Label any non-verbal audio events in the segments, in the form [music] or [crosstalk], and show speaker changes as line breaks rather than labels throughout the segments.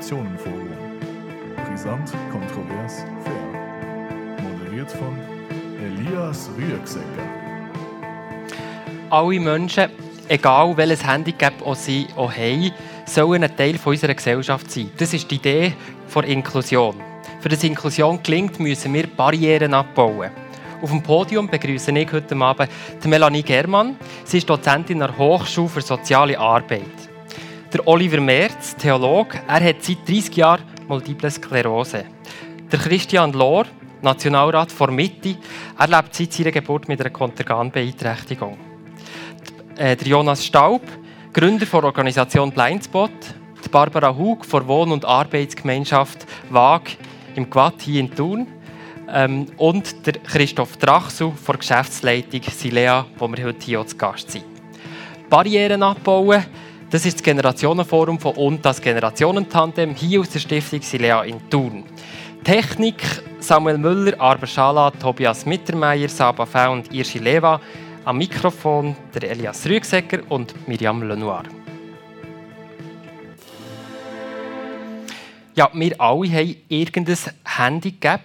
Generationenforum. Brisant, kontrovers, fair. Moderiert von Elias Rüegsecker.
Alle Menschen, egal welches Handicap sie auch haben, sollen ein Teil unserer Gesellschaft sein. Das ist die Idee der Inklusion. Für das Inklusion gelingt, müssen wir Barrieren abbauen. Auf dem Podium begrüße ich heute Abend Melanie Germann. Sie ist Dozentin an der Hochschule für Soziale Arbeit. Der Oliver Merz, Theologe, er hat seit 30 Jahren Multiple Sklerose. Der Christian Lohr, Nationalrat vor Mitte, er lebt seit seiner Geburt mit einer Konterganbeeinträchtigung. Äh, der Jonas Staub, Gründer der Organisation Blindspot, die Barbara Hug von Wohn- und Arbeitsgemeinschaft WAG im Quad hier in Thun ähm, und der Christoph Drachsu von der Geschäftsleitung Silea, wo wir heute hier zu Gast sind. Barrieren abbauen, das ist das Generationenforum von und das Generationentandem hier aus der Stiftung Silea in Thun. Technik Samuel Müller, Arber Schala, Tobias Mittermeier, Saba Fau und Irschi Leva. Am Mikrofon der Elias Rüegsecker und Miriam Lenoir. Ja, wir alle haben irgendein Handicap.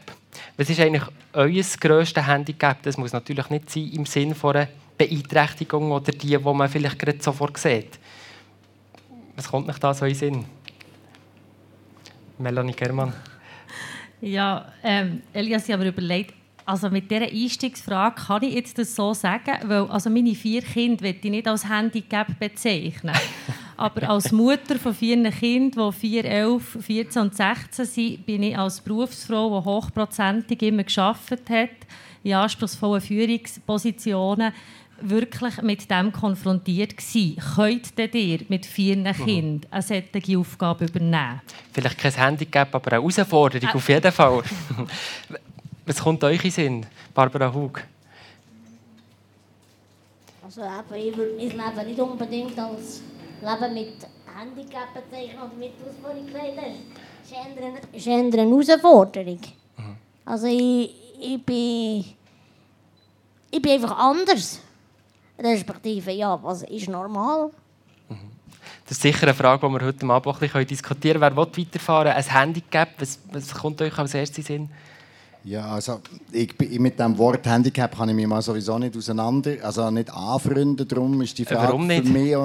Was ist eigentlich euer grösstes Handicap? Das muss natürlich nicht sein im Sinne von einer Beeinträchtigung oder die, die man vielleicht gerade sofort sieht. Was kommt nicht da so in den Sinn? Melanie Germann.
Ja, ähm, Elias, ich habe mir überlegt, also mit dieser Einstiegsfrage kann ich jetzt das so sagen, weil also meine vier Kinder will ich nicht als Handicap bezeichnen. [laughs] Aber als Mutter von vier Kindern, die 4, 11, 14 und 16 sind, bin ich als Berufsfrau, die hochprozentig immer geschafft hat, in anspruchsvollen Führungspositionen, wirklich mit dem konfrontiert gewesen. Könnt ihr mit vier mhm. Kindern eine solche Aufgabe übernehmen?
Vielleicht kein Handicap, aber eine Herausforderung, äh. auf jeden Fall. [laughs] Was kommt euch in Sinn, Barbara Hug?
Also eben, ich würde mein Leben nicht unbedingt als Leben mit Handicap bezeichnen oder mit Ausführung Das ist eher eine Herausforderung. Mhm. Also ich, ich, bin, ich bin einfach anders. Respektive, ja, was ist normal?
Mhm. Das ist sicher eine Frage, die wir heute Abend auch ein bisschen diskutieren können. Wer will weiterfahren? Ein Handicap, was, was kommt euch als erstes in
ja, also ich, mit dem Wort Handicap kann ich mich mal sowieso nicht auseinander, also nicht anfreunden. Darum ist die Frage
Warum nicht?
für mich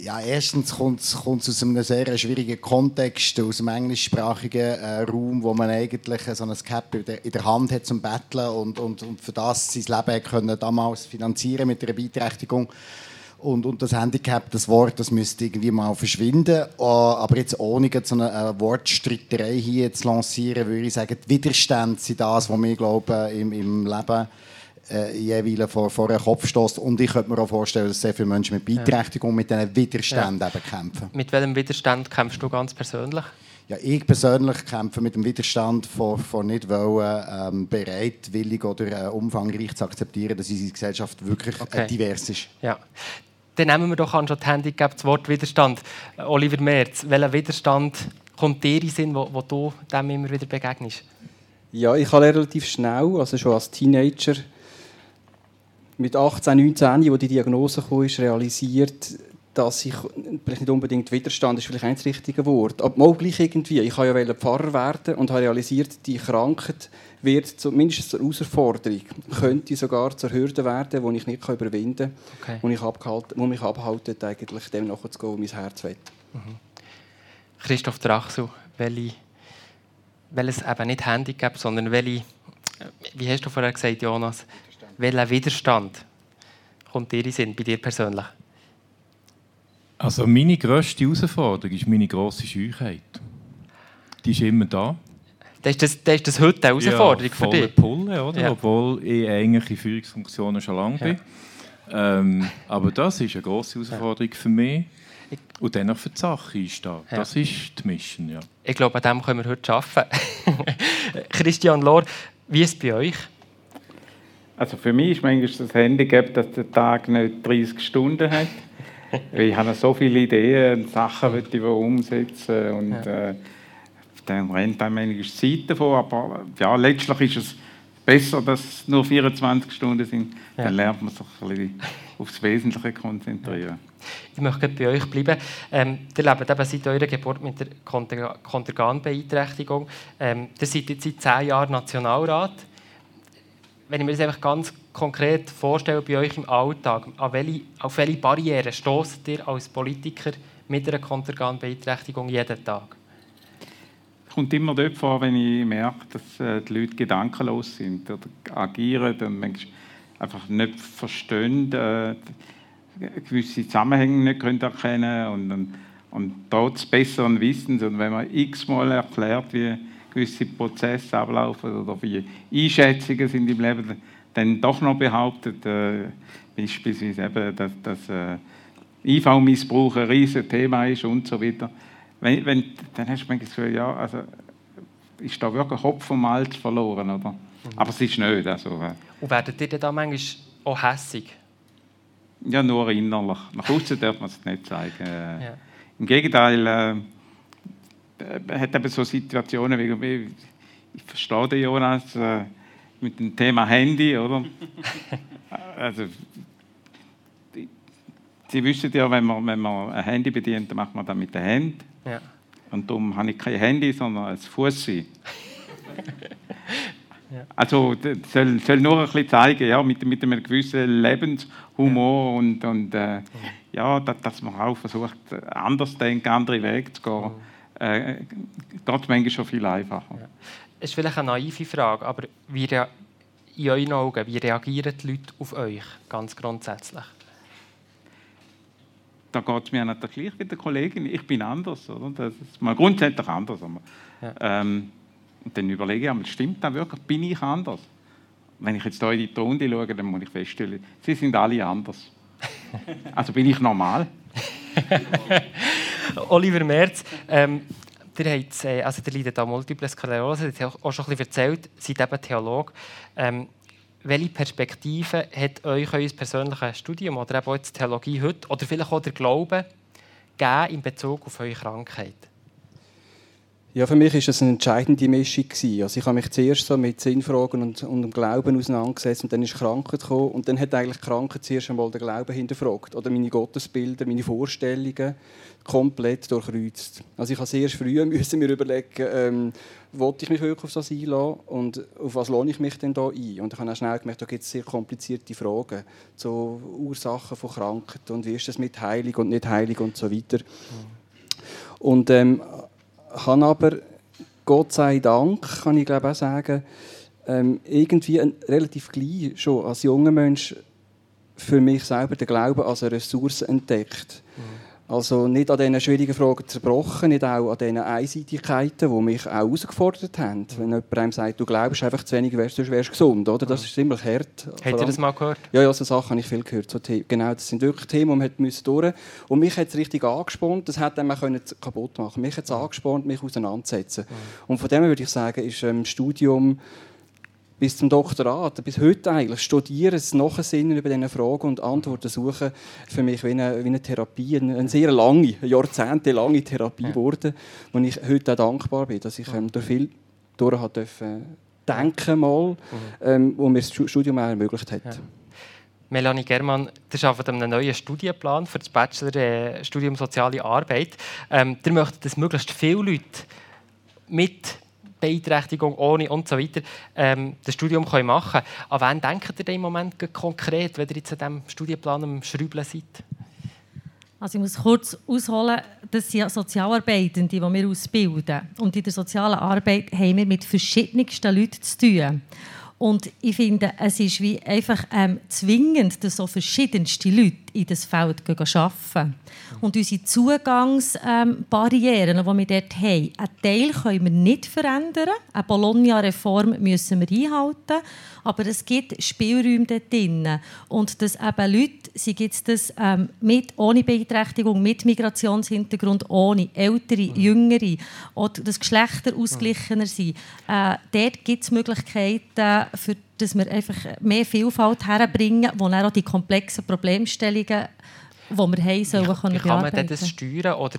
ja, erstens kommt es aus einem sehr schwierigen Kontext, aus einem englischsprachigen äh, Raum, wo man eigentlich so ein Cap in der, in der Hand hat zum Betteln und, und, und für das sein Leben können damals finanzieren mit einer Beiträchtigung. Und, und das Handicap, das Wort, das müsste irgendwie mal verschwinden. Uh, aber jetzt ohne so eine uh, Wortstreiterei hier zu lancieren, würde ich sagen, die Widerstände sind das, was wir glaube im, im Leben äh, jeweils vor, vor einen Kopf stößt. Und ich könnte mir auch vorstellen, dass sehr viele Menschen mit Beeinträchtigung ja. mit diesen Widerständen ja. eben kämpfen.
Mit welchem Widerstand kämpfst du ganz persönlich?
Ja, ich persönlich kämpfe mit dem Widerstand von, von nicht wollen, ähm, bereitwillig oder äh, umfangreich zu akzeptieren, dass unsere Gesellschaft wirklich okay. äh, divers ist.
Ja dann nehmen wir doch an schon das Handicap, das Wort Widerstand. Äh, Oliver Merz, welcher Widerstand kommt dir in Sinn, wo, wo du dem immer wieder begegnest?
Ja, ich habe relativ schnell, also schon als Teenager, mit 18, 19, wo die Diagnose kam, ist, realisiert, dass ich vielleicht nicht unbedingt Widerstand ist vielleicht ein das richtige Wort, aber auch gleich irgendwie. Ich wollte ja Pfarrer werden und habe realisiert, die Krankheit wird zumindest zur Herausforderung, könnte sogar zur Hürde werden, die ich nicht überwinden kann, okay. und ich abgehalten, wo mich abhalten, eigentlich dem nachzugehen, was mein Herz will. Mhm.
Christoph Drachsu, welche, welches eben nicht Handicap, sondern welche, wie hast du vorher gesagt, Jonas, welcher Widerstand kommt dir in Sinn, bei dir persönlich?
Also meine grösste Herausforderung ist meine grosse Scheuchheit. Die ist immer da.
Das ist das, das, ist das heute eine Herausforderung ja,
für
dich?
Pulle, oder? Ja. Obwohl ich eigentlich in Führungsfunktionen schon lange bin. Ähm, aber das ist eine grosse Herausforderung für mich. Und dann für die Sache einstehen. Das ist die Mission, ja.
Ich glaube, an dem können wir heute arbeiten. [laughs] Christian Lohr, wie ist es bei euch?
Also für mich ist manchmal das Handicap, dass der Tag nicht 30 Stunden hat. [laughs] ich habe so viele Ideen und Sachen, die ich umsetzen und ja. äh, dann rennt einem manchmal Zeit davon, aber ja, letztlich ist es besser, dass es nur 24 Stunden sind. Ja. Dann lernt man sich ein bisschen aufs Wesentliche konzentrieren.
Ich möchte bei euch bleiben. Ähm, ihr lebt eben seit eurer Geburt mit der Konterganbeeinträchtigung. Ähm, ihr seid jetzt seit zehn Jahren Nationalrat. Wenn ich mir das einfach ganz konkret vorstelle bei euch im Alltag, auf welche, auf welche Barrieren stoßt ihr als Politiker mit einer Konterganbeeinträchtigung jeden Tag?
Es kommt immer dort vor, wenn ich merke, dass äh, die Leute gedankenlos sind oder agieren und manchmal einfach nicht verstehen, äh, gewisse Zusammenhänge nicht können erkennen und, und, und trotz besseren Wissens und wenn man x-mal erklärt, wie gewisse Prozesse ablaufen oder wie Einschätzungen sind im Leben, dann doch noch behauptet, äh, beispielsweise eben, dass, dass äh, IV-Missbrauch ein riesiges Thema ist und so weiter. Wenn, wenn, dann hast du mir gesagt, ja, also ist da wirklich Kopf vom Malz verloren, oder? Mhm. Aber es ist nicht. Also, äh.
Und werdet ihr dann manchmal auch hässig?
Ja, nur innerlich. Nach außen darf man es nicht zeigen. Äh, ja. Im Gegenteil, äh, äh, hat eben so Situationen wie, ich verstehe den Jonas äh, mit dem Thema Handy, oder? [laughs] also, die, Sie wissen ja, wenn man, wenn man ein Handy bedient, dann macht man das mit den Händen. Ja. Und darum habe ich kein Handy, sondern ein Fussi. [laughs] ja. Also das soll, soll nur ein bisschen zeigen, ja, mit, mit einem gewissen Lebenshumor ja. und, und äh, ja, dass, dass, man auch versucht, anders zu denken, andere Wege zu gehen. Mhm äh, geht manchmal schon viel einfacher. Ja.
Es ist vielleicht eine naive Frage, aber wie in euren Augen, wie reagieren die Leute auf euch ganz grundsätzlich?
Da geht es mir natürlich gleich wie der Kollegin. Ich bin anders. Oder? Das ist mal grundsätzlich anders. Ja. Ähm, und dann überlege ich, stimmt das wirklich? Bin ich anders? Wenn ich jetzt hier in die Runde schaue, dann muss ich feststellen, sie sind alle anders. [laughs] also bin ich normal? [laughs] [laughs]
Oliver Merz, ähm, der, hat, äh, also der leidet an Multiple Sklerose, der hat auch schon ein bisschen erzählt, seid eben Theolog. Ähm, welche Perspektive hat euch euer persönliches Studium oder eben auch die Theologie heute oder vielleicht auch der Glaube gegeben in Bezug auf eure Krankheit?
Ja, für mich war es eine entscheidende Mischung. Also ich habe mich zuerst so mit Sinnfragen und, und dem Glauben auseinandergesetzt und dann ist Krankheit gekommen und dann hat eigentlich Krankheit zuerst einmal den Glauben hinterfragt oder meine Gottesbilder, meine Vorstellungen komplett durchkreuzt. Also ich habe sehr früh [laughs] müssen mir überlegen, ähm, wollte ich mich wirklich auf das einlassen und auf was lohne ich mich denn da ein? Und ich habe auch schnell gemerkt, da gibt es sehr komplizierte Fragen, so Ursachen von Krankheit und wie ist das mit Heilung und nicht Heilung und so weiter. Und ähm, habe aber, Gott sei Dank, kann ich glaube auch sagen, ähm, irgendwie relativ gleich schon als junger Mensch für mich selber den Glauben als eine Ressource entdeckt. Mhm. Also nicht an diesen schwierigen Fragen zerbrochen, nicht auch an diesen Einseitigkeiten, die mich auch herausgefordert haben. Wenn jemand einem sagt, du glaubst einfach zu wenig, wärst, du wärst gesund. Oder? Das ist ziemlich hart.
Habt ihr das mal gehört?
Ja, ja, so Sachen habe ich viel gehört. So genau, das sind wirklich Themen, die man durch Und mich hat es richtig angespornt, das hätte man kaputt machen Mich hat es angespornt, mich auseinanderzusetzen. Mhm. Und von dem würde ich sagen, ist ähm, Studium bis zum Doktorat, bis heute eigentlich, studieren, das Nachsinnen über diese Fragen und Antworten suchen, für mich wie eine, wie eine Therapie, eine, sehr lange, jahrzehntelange Therapie ja. geworden, wo ich heute auch dankbar bin, dass ich ähm, durch viel durch hat dürfen denken mal, mhm. ähm, wo mir das Studium auch ermöglicht hat. Ja.
Melanie Germann, ihr arbeitet an einem neuen Studienplan für das Bachelor-Studium äh, Soziale Arbeit. Ähm, ihr möchtet, dass möglichst viele Leute mit Beeinträchtigung ohne und so weiter ähm, das Studium können machen können. An wen denkt ihr im Moment konkret, wenn ihr jetzt an diesem Studienplan am Schrauben seid?
Also ich muss kurz ausholen, das sind Sozialarbeitende, die wir ausbilden. Und in der sozialen Arbeit haben wir mit verschiedensten Leuten zu tun. Und ich finde, es ist wie einfach ähm, zwingend, dass so verschiedenste Leute in das Feld arbeiten. Und unsere Zugangsbarrieren, ähm, die wir dort haben, einen Teil können wir nicht verändern. Eine Bologna-Reform müssen wir einhalten. Aber es gibt Spielräume dort drin. Und dass eben Leute, sie gibt das ähm, mit, ohne Beeinträchtigung, mit Migrationshintergrund, ohne, ältere, mhm. jüngere, oder das Geschlechter ausgeglichener sind. Äh, dort gibt es Möglichkeiten, für, dass wir einfach mehr Vielfalt herbringen, wo dann auch die komplexen Problemstellungen, die wir haben, sollen
ja, können Wie kann man das steuern? Oder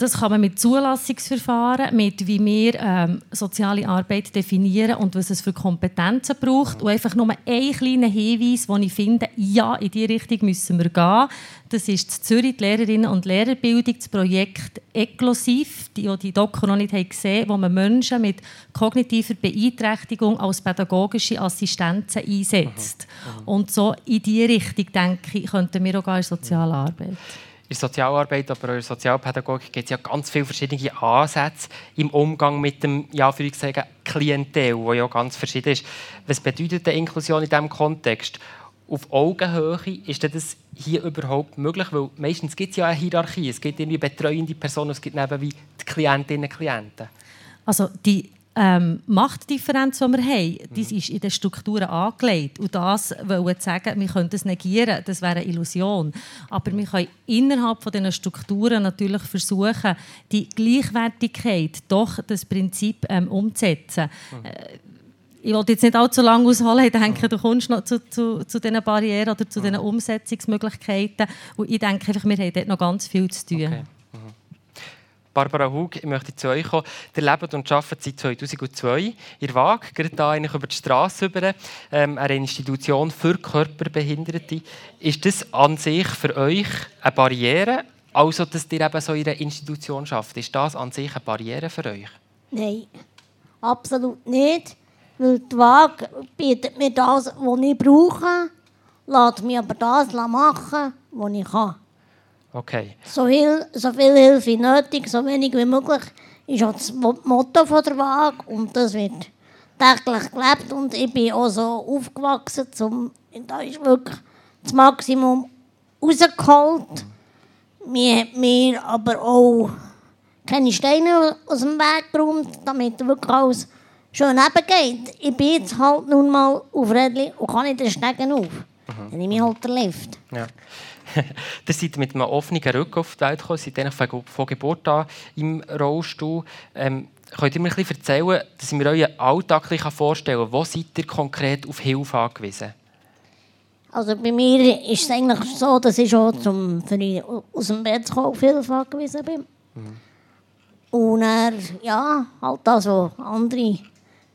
das kann man mit Zulassungsverfahren, mit wie wir ähm, soziale Arbeit definieren und was es für Kompetenzen braucht. Und einfach nur einen kleinen Hinweis, wo ich finde, ja, in diese Richtung müssen wir gehen. Das ist in Zürich die Lehrerinnen- und Lehrerbildung, das Projekt Eklusiv, die, die die Doku noch nicht gesehen haben, wo man Menschen mit kognitiver Beeinträchtigung als pädagogische Assistenzen einsetzt. Mhm. Mhm. Und so in diese Richtung, denke ich, könnten wir auch in soziale Arbeit
in der Sozialarbeit, aber auch in der Sozialpädagogik gibt es ja ganz viele verschiedene Ansätze im Umgang mit dem ja, Klientel, wo ja ganz verschieden ist. Was bedeutet die Inklusion in diesem Kontext? Auf Augenhöhe ist das hier überhaupt möglich? Weil meistens gibt es ja eine Hierarchie. Es gibt irgendwie betreuende Personen, es gibt nebenbei die Klientinnen und Klienten.
Also die ähm, Machtdifferenz, die wir haben, die ist in den Strukturen angelegt. Und das wollen sagen, wir können das negieren, das wäre eine Illusion. Aber wir können innerhalb von diesen Strukturen natürlich versuchen, die Gleichwertigkeit doch das Prinzip ähm, umzusetzen. Mhm. Äh, ich wollte jetzt nicht allzu lange ausholen, ich denke, du kommst noch zu, zu, zu diesen Barrieren oder zu diesen Umsetzungsmöglichkeiten. Und ich denke, wir haben dort noch ganz viel zu tun. Okay.
Barbara Hug, ich möchte zu euch kommen. Ihr lebt und arbeitet seit 2002 in WAG, gerade hier über die Straße über, ähm, eine Institution für Körperbehinderte. Ist das an sich für euch eine Barriere, also dass ihr eben so in einer Institution schafft? Ist das an sich eine Barriere für euch?
Nein, absolut nicht. Weil die WAG bietet mir das, was ich brauche, lässt mich aber das machen, was ich kann.
Okay.
So viel, so viel Hilfe nötig, so wenig wie möglich, ist auch das Motto von der Waage und das wird täglich gelebt und ich bin auch so aufgewachsen, zum, da ist wirklich das Maximum rausgeholt. Mir hat mir aber auch keine Steine aus dem Weg geräumt, damit wirklich alles schön geht. Ich bin jetzt halt nun mal auf Rädchen und kann nicht den Stegen auf. Mhm. Dann nehme ich halt den Lift.
Ja. [laughs] ihr seid mit einem offenen Rücken auf die Welt gekommen, seid von, von Geburt an im Rollstuhl. Ähm, könnt ihr mir ein bisschen erzählen, dass ich mir euren Alltag vorstellen kann? Wo seid ihr konkret auf Hilfe angewiesen?
Also bei mir ist es eigentlich so, dass ich schon zum, für ich aus dem Bett zu kommen, auf Hilfe angewiesen bin. Mhm. Und er, ja, halt das, was andere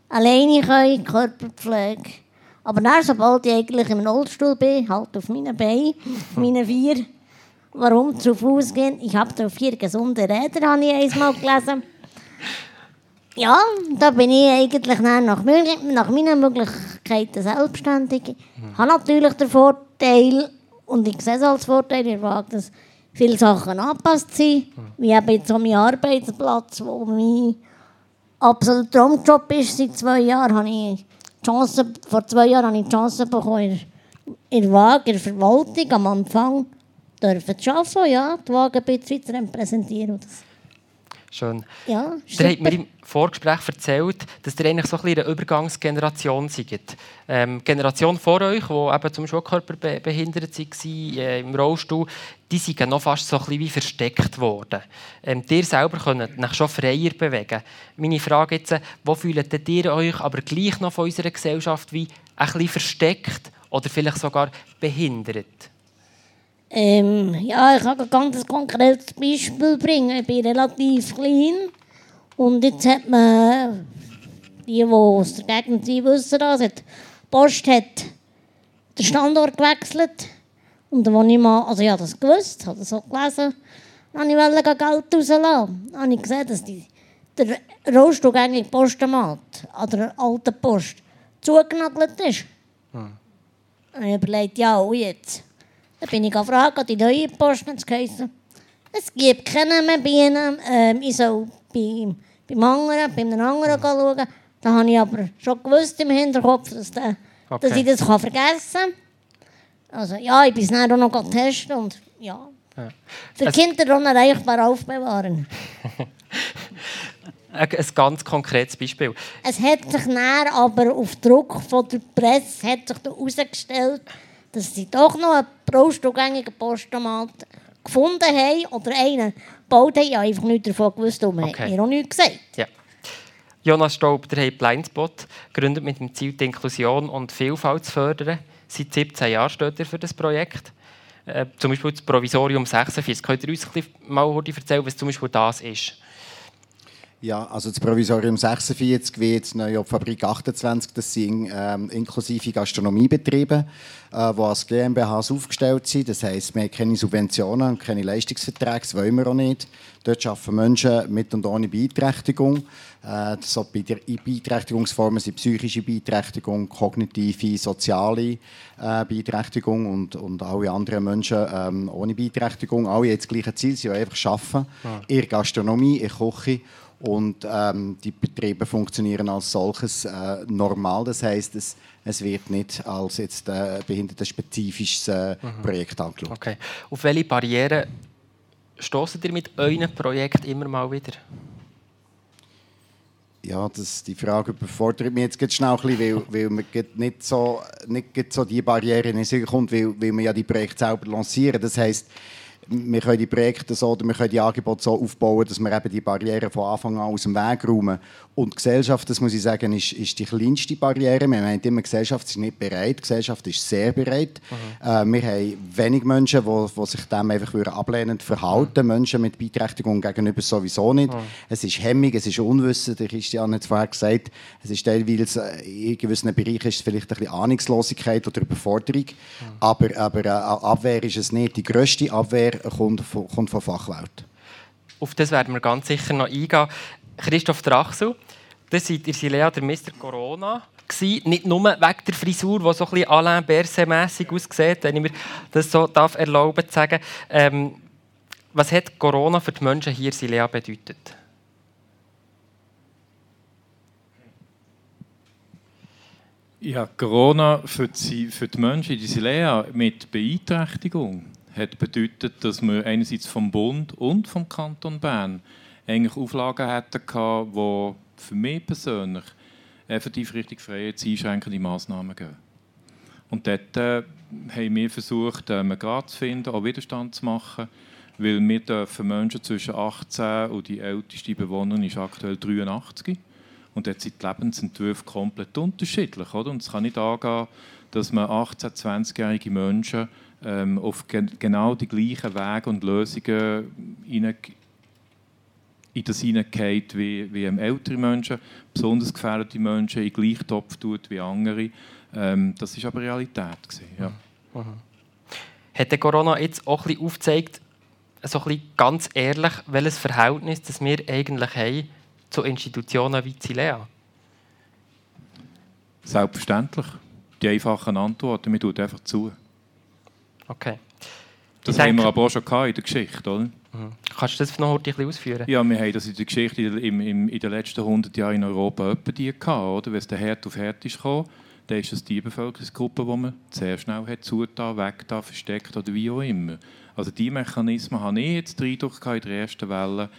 alleine können, Körperpflege aber dann, sobald ich eigentlich im Rollstuhl bin, halt auf meinen Beinen, auf [laughs] meinen vier, warum zu Fuß gehen? Ich habe da vier gesunde Räder, habe ich einmal gelesen. Ja, da bin ich eigentlich nach, nach meinen Möglichkeiten selbstständig. Ich habe natürlich den Vorteil, und ich sehe es als Vorteil, ich wage, dass viele Sachen angepasst sind. Wie eben jetzt an meinem Arbeitsplatz, wo mein absoluter Traumjob ist. Seit zwei Jahren habe ich Chance, vor zwei Jahren habe ich die Chance bekommen, in der Waage, in der Verwaltung am Anfang dürfen zu arbeiten, ja, die Waage ein bisschen zu repräsentieren.
Schön.
Ja,
ihr habt mir im Vorgespräch erzählt, dass ihr eigentlich so ein eine Übergangsgeneration seid. Ähm, die Generation vor euch, die eben zum Schulkörper behindert war, äh, im Rollstuhl, die sind noch fast so ein wie versteckt worden. Ähm, ihr selber könnt euch schon freier bewegen. Meine Frage jetzt, wo fühlt ihr euch aber gleich noch von unserer Gesellschaft wie ein bisschen versteckt oder vielleicht sogar behindert?
Ähm, ja, ich kann ein ganz konkretes Beispiel bringen. Ich bin relativ klein und jetzt hat man, die, die aus der Gegend sind, wissen das, die Post hat den Standort gewechselt. Und als ich mal, also ich habe das gewusst, habe das so gelesen, dann wollte ich Geld rauslassen. Dann habe ich gesehen, dass die, der rollstuhlgängige Postomat an der alten Post zugenagelt ist. Hm. Und ich überlegt, ja, und jetzt? Dann bin ich gefragt, an die neue Post hat es es gibt keine mehr Bienen. Ähm, ich soll bei, beim anderen, bei einem anderen schauen. Da habe ich aber schon gewusst im Hinterkopf, dass, der, okay. dass ich das kann vergessen kann. Also ja, ich bin es dann auch noch testen und ja. ja. Für es Kinder unerreichbar aufbewahren. [laughs]
ein ganz konkretes Beispiel.
Es hat sich dann aber auf Druck von der Presse hat sich herausgestellt, dass sie doch noch einen rollstuhlgängigen Postomat gefunden haben oder einen gebaut haben. Ich habe einfach nichts davon gewusst und man okay. hat mir auch nichts gesagt.
Ja. Jonas Staub, der hat Blindspot gegründet mit dem Ziel, die Inklusion und Vielfalt zu fördern. Seit 17 Jahren steht er für das Projekt. Äh, zum Beispiel das Provisorium 46. Könnt ihr uns mal erzählen, was zum Beispiel das ist?
Ja, also das Provisorium 46 wie jetzt neu auf Fabrik 28, das sind ähm, inklusive Gastronomiebetriebe, äh, die als GmbHs aufgestellt sind. Das heisst, wir haben keine Subventionen und keine Leistungsverträge, das wollen wir auch nicht. Dort arbeiten Menschen mit und ohne Beeinträchtigung. Äh, so Beeinträchtigungsformen sind psychische Beeinträchtigung, kognitive, soziale äh, Beeinträchtigung und, und alle anderen Menschen ähm, ohne Beeinträchtigung. Alle haben das gleiche Ziel, sie wollen einfach arbeiten. Ja. In der Gastronomie, in der Küche und ähm, die Betriebe funktionieren als solches äh, normal. Das heißt, es, es wird nicht als jetzt äh, behindertenspezifisches äh, mhm. Projekt angeschaut.
Okay. Auf welche Barrieren stoßen ihr mit eurem Projekt immer mal wieder?
Ja, das, die Frage überfordert mich jetzt schnell ein bisschen, weil, weil man nicht so, nicht so die Barrieren in sich kommt, weil, weil wir ja die Projekte selber lancieren. Das heißt, wir können die Projekte so oder wir können die Angebote so aufbauen, dass wir eben die Barrieren von Anfang an aus dem Weg räumen. Und die Gesellschaft, das muss ich sagen, ist, ist die kleinste Barriere. Wir meinen immer, die Gesellschaft ist nicht bereit. Die Gesellschaft ist sehr bereit. Mhm. Äh, wir haben wenig Menschen, die, die sich dem einfach ablehnend verhalten mhm. Menschen mit Beeinträchtigung gegenüber sowieso nicht. Mhm. Es ist Hemmung, es ist Unwissen. Der Christian hat vorher gesagt, es ist teilweise äh, in gewissen Bereichen ist vielleicht ein bisschen Ahnungslosigkeit oder Überforderung. Aber, aber äh, Abwehr ist es nicht. Die grösste Abwehr kommt von, kommt von Fachwelt.
Auf das werden wir ganz sicher noch eingehen. Christoph Drachsel, das seid ihr Silea der Mr. Corona. Gewesen. Nicht nur wegen der Frisur, die so ein bisschen Alain Berset-mässig aussieht, wenn ich mir das so darf erlauben zu sagen. Ähm, was hat Corona für die Menschen hier Silea bedeutet?
Ja, Corona für die, für die Menschen in Silea mit Beeinträchtigung hat bedeutet, dass wir einerseits vom Bund und vom Kanton Bern eigentlich Auflagen hatten, die für mich persönlich effektiv richtig freiheitseinschränkende Massnahmen geben. Und dort äh, haben wir versucht, äh, einen Grad zu finden, auch Widerstand zu machen, weil wir dürfen Menschen zwischen 18 und die älteste Bewohnerin ist aktuell 83. Und dort sind die Lebensentwürfe komplett unterschiedlich. Oder? Und es kann nicht angehen, dass man 18-, 20-jährige Menschen ähm, auf gen genau die gleichen Wege und Lösungen in, in das hineingeht wie, wie ältere Menschen, besonders gefährdete Menschen in den gleichen Topf tut wie andere. Ähm, das war aber Realität. Gewesen, ja. Mhm.
Hat der Corona jetzt auch ein bisschen aufgezeigt, so ein bisschen ganz ehrlich, welches Verhältnis das wir eigentlich haben zu Institutionen wie Zilea?
Selbstverständlich. Die einfachen Antworten, wir tun einfach zu.
Okay.
Das ich haben denke, wir aber auch schon in der Geschichte, oder?
Mhm. Kannst du das noch ein bisschen ausführen?
Ja, wir haben das in der Geschichte in, in, in den letzten 100 Jahren in Europa etwa die gehabt, oder? Wenn es der Herd auf Herd ist gekommen, dann ist es die Bevölkerungsgruppe, die man sehr schnell hat zugetan, weggetan, versteckt oder wie auch immer. Also die Mechanismen habe ich jetzt den Eindruck in der ersten Welle,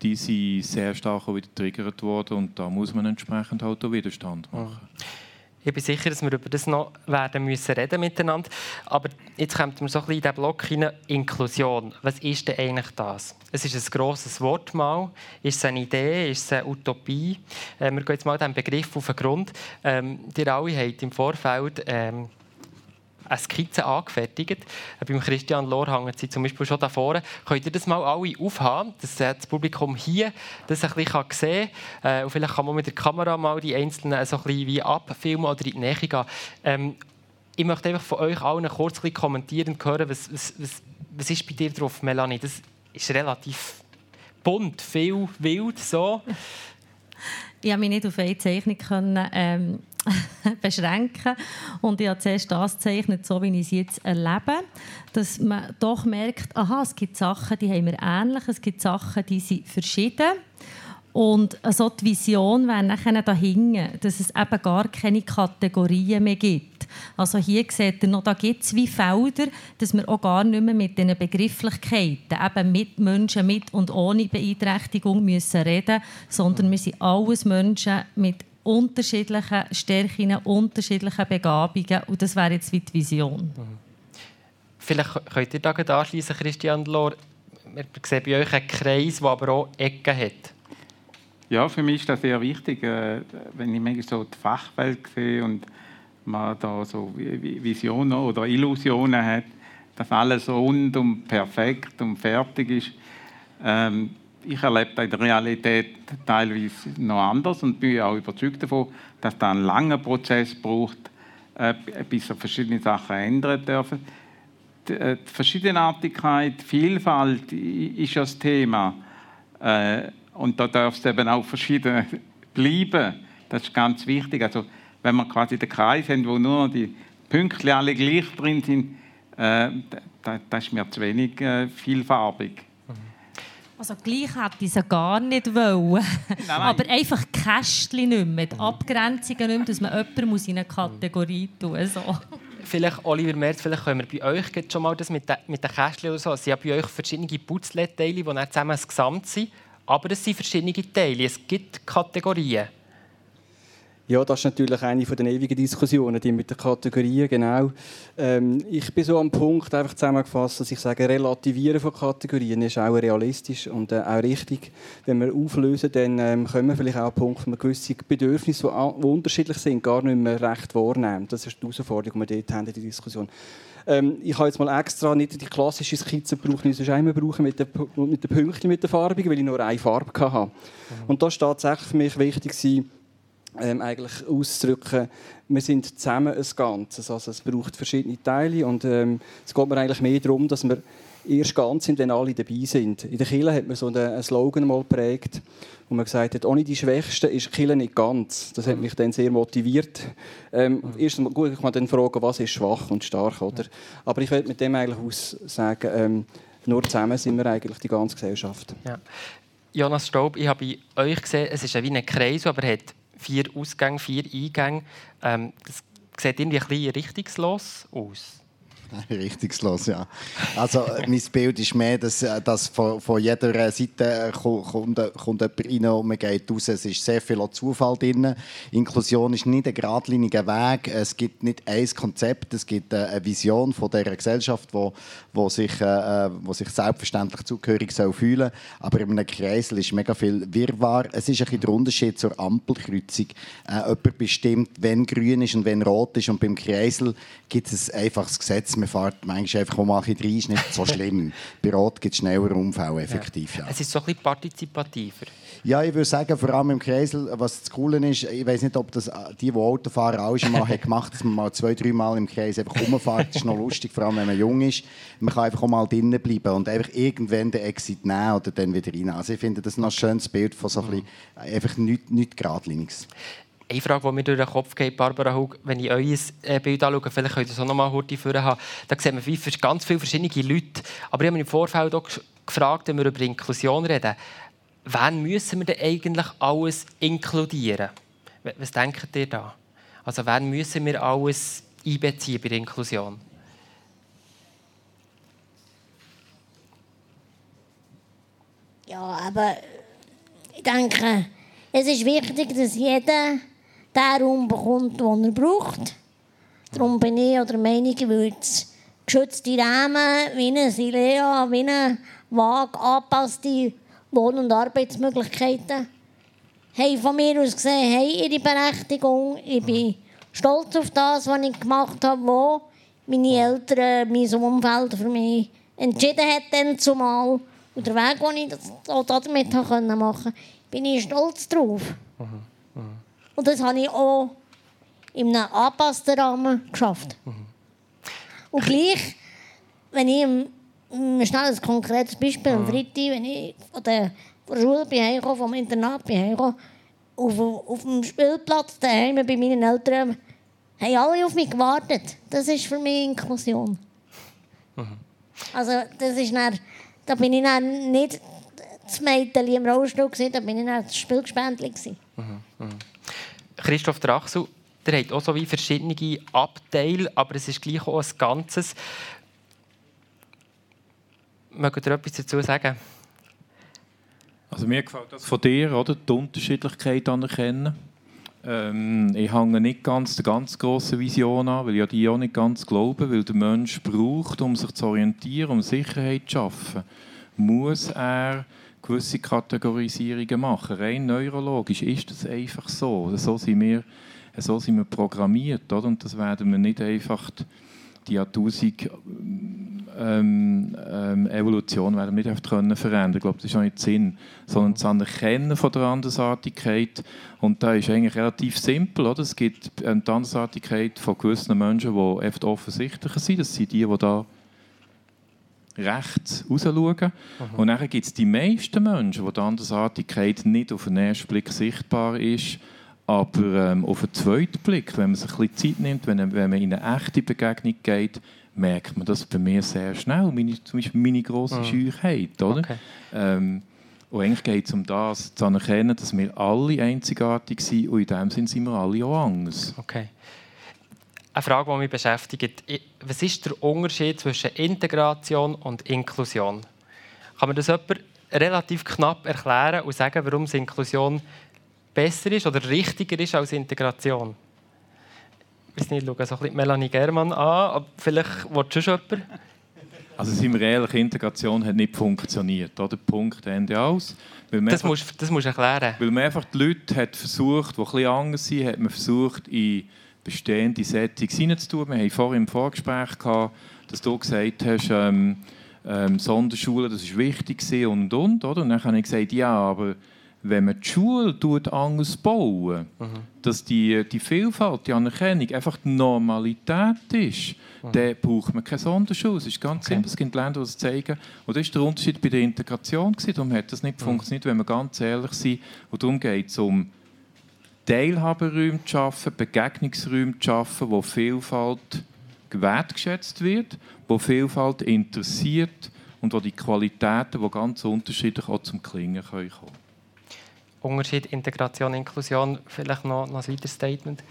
die sind sehr stark auch wieder getriggert worden und da muss man entsprechend halt auch Widerstand machen. Mhm.
Ich bin sicher, dass wir über das noch werden müssen reden miteinander. Aber jetzt kommt mir so ein in diesen Block hinein, Inklusion. Was ist denn eigentlich das? Es ist ein grosses Wort mal. Ist es eine Idee? Ist es eine Utopie? Äh, wir gehen jetzt mal diesem Begriff auf den Grund. Ähm, ihr alle habt im Vorfeld ähm, eine Skizze angefertigt. Äh, beim Christian Lohr hängen sie zum Beispiel schon da vorne. Könnt ihr das mal alle aufhaben, dass das Publikum hier das ein bisschen sehen kann? Äh, und vielleicht kann man mit der Kamera mal die einzelnen so ein bisschen wie abfilmen oder in die Nähe gehen. Ähm, ich möchte einfach von euch allen kurz ein kommentieren und hören, was, was, was, was ist bei dir drauf, Melanie? Das ist relativ bunt, viel wild so. [laughs]
Ich konnte mich nicht auf eine Zeichnung können, ähm, [laughs] beschränken. Und ich habe zuerst das gezeichnet, so wie ich es jetzt erlebe. Dass man doch merkt, aha, es gibt Sachen, die haben wir ähnlich, es gibt Sachen, die sind verschieden. Und so die Vision wäre nachher dahinter, dass es eben gar keine Kategorien mehr gibt. Also hier seht ihr noch, da gibt es wie Felder, dass wir auch gar nicht mehr mit diesen Begrifflichkeiten, eben mit Menschen mit und ohne Beeinträchtigung müssen reden, sondern wir sind alles Menschen mit unterschiedlichen Stärken, unterschiedlichen Begabungen. Und das wäre jetzt wie die Vision. Mhm.
Vielleicht könnt ihr da anschließen, Christian Lohr. Wir sehen bei euch einen Kreis, der aber auch Ecken hat.
Ja, für mich ist das sehr wichtig, äh, wenn ich manchmal so die Fachwelt sehe und man da so Visionen oder Illusionen hat, dass alles rund und perfekt und fertig ist. Ähm, ich erlebe das in der Realität teilweise noch anders und bin auch überzeugt davon, dass da einen langen Prozess braucht, äh, bis sich verschiedene Sachen ändern dürfen. Die, äh, die Verschiedenartigkeit, Vielfalt ist ja das Thema. Äh, und da darf es eben auch verschieden [laughs] bleiben. Das ist ganz wichtig. Also, wenn wir quasi den Kreis haben, wo nur die Pünktchen alle gleich drin sind, das, das ist mir zu wenig vielfarbig.
Also gleich hätte ich sie gar nicht wollen. [laughs] Nein, nein. Aber einfach Kästchen nicht mehr, die Abgrenzungen nicht mehr, dass man jemanden in eine Kategorie tun muss. So.
Vielleicht, Oliver Merz, vielleicht können wir bei euch schon mal das mit den, mit den Kästchen oder so. Es sind ja bei euch verschiedene Putzleteile, die dann zusammen ein Gesamt sind. Aber es sind verschiedene Teile. Es gibt Kategorien.
Ja, das ist natürlich eine der ewigen Diskussionen, die mit den Kategorien, genau. Ähm, ich bin so am Punkt, einfach zusammengefasst, dass ich sage, Relativieren von Kategorien ist auch realistisch und äh, auch richtig. Wenn wir auflösen, dann ähm, können wir vielleicht auch einen Punkt, wo wir gewisse Bedürfnisse, die, die unterschiedlich sind, gar nicht mehr recht wahrnehmen. Das ist die Herausforderung, die wir dort haben in der Diskussion. Ähm, ich habe jetzt mal extra nicht die klassische Skizze gebraucht, wie ich einmal brauchen mit den, mit den Pünktchen, mit der Farbe, weil ich nur eine Farbe hatte. Mhm. Und das war tatsächlich für mich wichtig, ähm, eigentlich auszudrücken, wir sind zusammen ein Ganzes. Also es braucht verschiedene Teile und ähm, es geht mir eigentlich mehr darum, dass wir erst ganz sind, wenn alle dabei sind. In der Kirche hat man so einen Slogan mal geprägt, wo man gesagt hat, ohne die Schwächsten ist die Kirche nicht ganz. Das hat mich dann sehr motiviert. Ähm, erst mal, gut, ich kann dann fragen, was ist schwach und stark, oder? Aber ich will mit dem eigentlich aussagen, ähm, nur zusammen sind wir eigentlich die ganze Gesellschaft. Ja.
Jonas Staub, ich habe bei euch gesehen, es ist wie ein Kreis, aber er hat vier Ausgänge, vier Eingänge. Ähm, das sieht irgendwie ein bisschen richtungslos aus. [laughs]
Richtungslos, ja. Also äh, mein Bild ist mehr, dass, äh, dass von, von jeder Seite äh, kommt, kommt jemand rein und man geht raus. Es ist sehr viel Zufall drin. Inklusion ist nicht ein geradliniger Weg. Es gibt nicht ein Konzept, es gibt eine Vision von dieser Gesellschaft, wo, wo, sich, wo sich selbstverständlich zugehörig soll fühlen Aber in einem Kreisel ist mega viel Wirrwarr. Es ist ein bisschen der Unterschied zur Ampelkreuzung. Jemand bestimmt, wenn grün ist und wenn rot ist. Und beim Kreisel gibt es ein einfaches Gesetz man fährt manchmal einfach mal ein rein, ist nicht so [laughs] schlimm. Bei Rot gibt es schneller Unfälle, effektiv. Ja.
Es ist so ein bisschen partizipativer.
Ja, ich würde sagen, vor allem im Kreisel, was das Coole ist, ich weiß nicht, ob das die, die Auto fahren, auch schon mal [laughs] gemacht dass man mal zwei, drei Mal im Kreis einfach rumfährt. Das ist noch lustig, vor allem wenn man jung ist. Man kann einfach auch mal drinnen bleiben und einfach irgendwann den Exit nehmen oder dann wieder rein. Also ich finde das noch ein schönes Bild von so ein bisschen, einfach nichts nicht geradliniges.
Eine Frage, die mir durch den Kopf geht, Barbara Hug, wenn ich euer äh, Bild anschaue, vielleicht könnt ihr es auch noch mal kurz haben, da sieht man ganz viele verschiedene Leute. Aber ich habe mich im Vorfeld auch gefragt, wenn wir über Inklusion reden, wen müssen wir denn eigentlich alles inkludieren? Was denkt ihr da? Also wen müssen wir alles einbeziehen bei der Inklusion?
Ja, aber ich denke, es ist wichtig, dass jeder den Raum bekommt, den er braucht. Darum bin ich der Meinung, würde geschützte Rahmen wie eine Silea, wie eine vage angepasste Wohn- und Arbeitsmöglichkeiten haben von mir aus gesehen haben ihre Berechtigung. Ich bin stolz auf das, was ich gemacht habe, wo meine Eltern, mein Umfeld für mich entschieden haben, zumal. Und der Weg, den ich damit machen konnte, bin ich stolz drauf. Mhm. Und das habe ich auch in einem angepassten Rahmen geschafft. Mhm. Und gleich, wenn ich im, schnell ein konkretes Beispiel, am Freitag, wenn ich von der, von der Schule bin heimgekommen, vom Internat bin heimgekommen, auf, auf dem Spielplatz daheim bei meinen Eltern, haben alle auf mich gewartet. Das ist für mich Inklusion. Mhm. Also das ist dann, da bin ich dann nicht das Mädchen im Rollstuhl, da bin ich dann das Spielgespendli. Mhm. Mhm.
Christoph Drachsel, der hat auch so wie verschiedene Abteile, aber es ist gleich auch ein Ganzes. Mögt ihr etwas dazu sagen?
Also mir gefällt das von dir, oder? die Unterschiedlichkeit anerkennen. Ähm, ich hänge nicht ganz der ganz grossen Vision an, weil ich die auch nicht ganz glaube, weil der Mensch braucht, um sich zu orientieren, um Sicherheit zu schaffen, muss er gewisse Kategorisierungen machen. Rein neurologisch ist das einfach so. So sind wir, so sind wir programmiert. Oder? Und das werden wir nicht einfach die Jahrtausend ähm, ähm, Evolution werden wir nicht können verändern. Ich glaube, das ist auch nicht Sinn, sondern das Anerkennen von der Andersartigkeit. Und da ist eigentlich relativ simpel. Oder? Es gibt eine Andersartigkeit von gewissen Menschen, die oft offensichtlicher sind. Das sind die, die da rechts rausschauen. Mhm. Und dann gibt es die meisten Menschen, wo die Andersartigkeit nicht auf den ersten Blick sichtbar ist, aber ähm, auf den zweiten Blick, wenn man sich ein bisschen Zeit nimmt, wenn, wenn man in eine echte Begegnung geht, merkt man das bei mir sehr schnell. Meine, zum Beispiel meine grosse mhm. Scheuchheit. Oder? Okay. Ähm, und eigentlich geht es um das, zu anerkennen, dass wir alle einzigartig sind und in dem Sinne sind wir alle auch anders.
Okay. Eine Frage, die mich beschäftigt. Was ist der Unterschied zwischen Integration und Inklusion? Kann man das jemand relativ knapp erklären und sagen, warum Inklusion besser ist oder richtiger ist als Integration? Ich weiß nicht, ich schaue so ein bisschen Melanie Germann an, aber vielleicht will schon jemand.
Also sind wir ehrlich, Integration hat nicht funktioniert. Oder? Punkt, Ende aus.
Das musst, du erklären.
Weil man einfach die Leute hat versucht, die ein bisschen anders sind, hat man versucht, in bestehende Settings hineinzutun. Wir haben vorhin im Vorgespräch gehabt, dass du gesagt hast, ähm, ähm, Sonderschulen, das ist wichtig und und, oder? Und dann habe ich gesagt, ja, aber wenn man die Schule anders bauen, mhm. dass die, die Vielfalt, die Anerkennung einfach die Normalität ist, mhm. dann braucht man keine Sonderschule. Es ist ganz okay. simpel. Es gibt Länder, die es zeigen. Und das war der Unterschied bei der Integration. Darum hat das nicht mhm. funktioniert, wenn wir ganz ehrlich sind. Und darum geht es um Teilhaberäume zu schaffen, Begegnungsräume zu schaffen, wo Vielfalt wertgeschätzt wird, wo Vielfalt interessiert und wo die Qualitäten, die ganz unterschiedlich auch zum Klingen kommen können.
Unterschied Integration, Inklusion, vielleicht noch, noch ein weiteres Statement?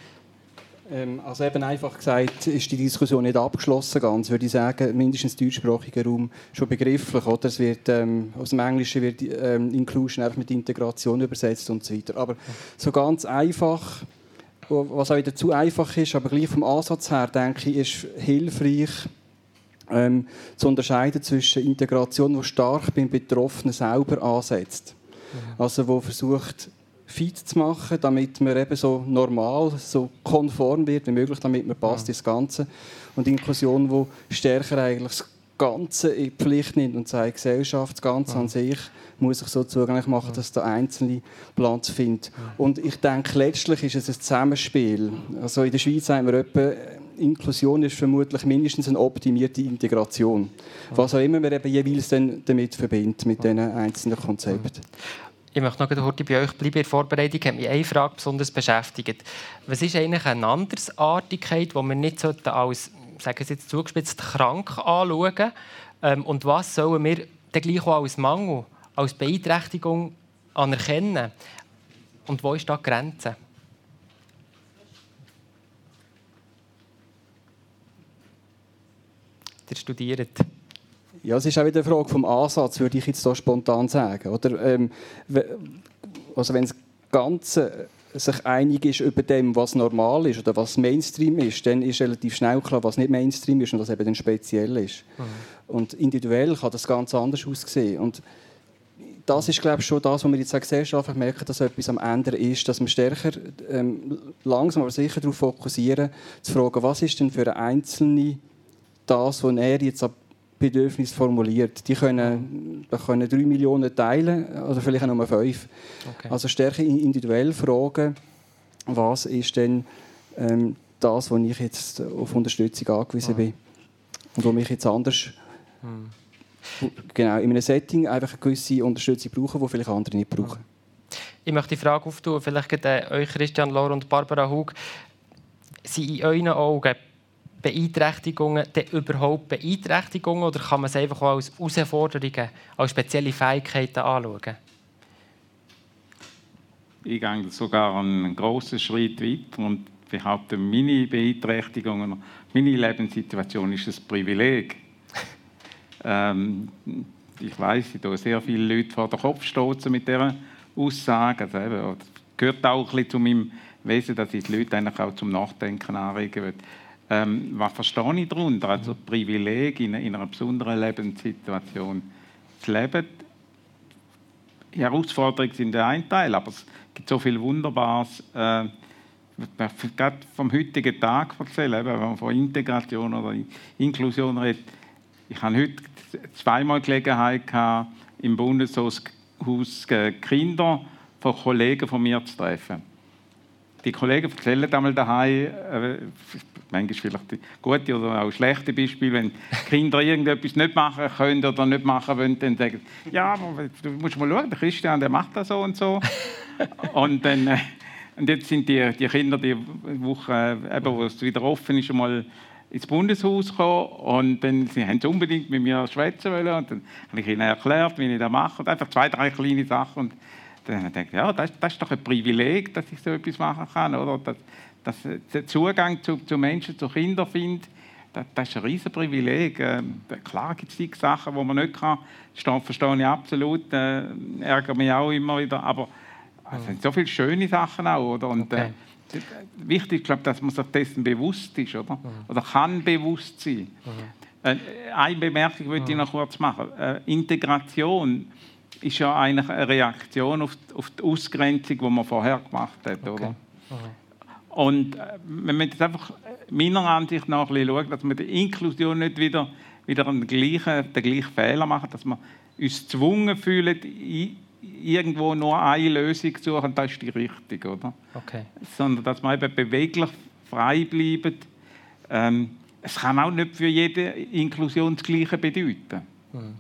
Ähm, also eben einfach gesagt, ist die Diskussion nicht abgeschlossen ganz, würde ich sagen, mindestens im deutschsprachigen Raum schon begrifflich. Oder? Es wird, ähm, aus dem Englischen wird ähm, Inclusion einfach mit Integration übersetzt und so weiter. Aber so ganz einfach, was auch wieder zu einfach ist, aber gleich vom Ansatz her, denke ich, ist hilfreich, ähm, zu unterscheiden zwischen Integration, die stark beim Betroffenen selber ansetzt. Mhm. Also wo versucht, fit zu machen, damit man eben so normal, so konform wird wie möglich, damit man passt ja. ins Ganze. Und Inklusion, wo stärker eigentlich das Ganze in die Pflicht nimmt und sagt, Gesellschaft, das Ganze ja. an sich, muss sich so zugänglich machen, ja. dass der Einzelne Platz findet. Und ich denke, letztlich ist es ein Zusammenspiel. Also in der Schweiz sagen wir etwa, Inklusion ist vermutlich mindestens eine optimierte Integration. Was auch immer man eben jeweils dann damit verbindet, mit diesen einzelnen Konzepten.
Ich möchte noch heute bei euch bleiben. In der Vorbereitung hat mich eine Frage besonders beschäftigt. Was ist eigentlich eine Andersartigkeit, die wir nicht als, sagen Sie jetzt zugespitzt, krank anschauen ähm, Und was sollen wir dann gleich auch als Mangel, als Beeinträchtigung anerkennen? Und wo ist da die Grenze? Ihr studiert.
Ja, es ist auch wieder eine Frage vom Ansatz, würde ich jetzt so spontan sagen. Oder, ähm, also wenn das Ganze sich einig ist über dem, was normal ist oder was Mainstream ist, dann ist relativ schnell klar, was nicht Mainstream ist und was eben dann speziell ist. Mhm. Und individuell kann das ganz anders aussehen. Und das ist, glaube ich, schon das, was wir jetzt gesellschaftlich merken, dass etwas am Ende ist, dass wir stärker ähm, langsam aber sicher darauf fokussieren, zu fragen, was ist denn für eine Einzelne das, was er jetzt ab Bedürfnis formuliert. Die können, da können drei Millionen teilen oder vielleicht auch nur fünf. Okay. Also stärker individuell fragen, was ist denn ähm, das, wo ich jetzt auf Unterstützung angewiesen mhm. bin und wo mich jetzt anders mhm. genau in einem Setting einfach eine gewisse Unterstützung brauchen, die vielleicht andere nicht brauchen.
Ich möchte die Frage auftun, vielleicht äh, euch Christian Lohr und Barbara Hug, sind in euren Augen Beeinträchtigungen denn überhaupt Beeinträchtigungen oder kann man es einfach auch als Herausforderungen, als spezielle Fähigkeiten anschauen?
Ich gehe sogar einen grossen Schritt weiter und behaupte, meine Beeinträchtigungen, meine Lebenssituation ist ein Privileg. [laughs] ähm, ich weiß, ich tue sehr viele Leute vor den Kopf stoßen mit dieser Aussage. Also eben, das gehört auch ein bisschen zu meinem Wesen, dass ich die Leute eigentlich auch zum Nachdenken anregen will. Ähm, was verstehe ich darunter? Also Privileg in, in einer besonderen Lebenssituation zu leben. Herausforderungen sind der ein Teil, aber es gibt so viel Wunderbares. Äh, gerade vom heutigen Tag erzählen, wenn man von Integration oder Inklusion redet, Ich habe heute zweimal Gelegenheit gehabt, im Bundeshaus Kinder von Kollegen von mir zu treffen. Die Kollegen erzählen einmal daheim, äh, manchmal vielleicht gute oder auch schlechte Beispiele, wenn Kinder irgendetwas nicht machen können oder nicht machen wollen, dann sagen ja, du musst mal schauen, der Christian, der macht das so und so. und, dann, äh, und jetzt sind die, die Kinder die Woche, äh, eben, wo es wieder offen ist, mal ins Bundeshaus gekommen und dann sie haben sie unbedingt mit mir schwätzen wollen und dann habe ich ihnen erklärt, wie ich das mache und einfach zwei, drei kleine Sachen und dann denke ich, ja, das, das, ist doch ein Privileg, dass ich so etwas machen kann, oder? Dass, dass der Zugang zu, zu Menschen, zu Kindern finde, das, das, ist ein riesen Privileg. Äh, klar gibt es Sachen, die man nicht kann. Das verstehe ich absolut, äh, ärgere mich auch immer wieder, aber es sind so viele schöne Sachen auch, oder? Und, äh, okay. äh, wichtig ist, glaube dass man sich dessen bewusst ist, oder? Mhm. Oder kann bewusst sein. Mhm. Äh, eine Bemerkung würde ich mhm. noch kurz machen. Äh, Integration ist ja eigentlich eine Reaktion auf die, auf die Ausgrenzung, die man vorher gemacht hat. Okay. Oder? Und äh, wenn man das einfach meiner Ansicht nach ein schaut, dass wir die Inklusion nicht wieder, wieder den, gleichen, den gleichen Fehler machen, dass wir uns gezwungen fühlen, irgendwo nur eine Lösung zu suchen, das ist die richtige, oder? Okay. Sondern dass wir eben beweglich frei bleiben. Ähm, es kann auch nicht für jede Inklusion das Gleiche bedeuten. Mhm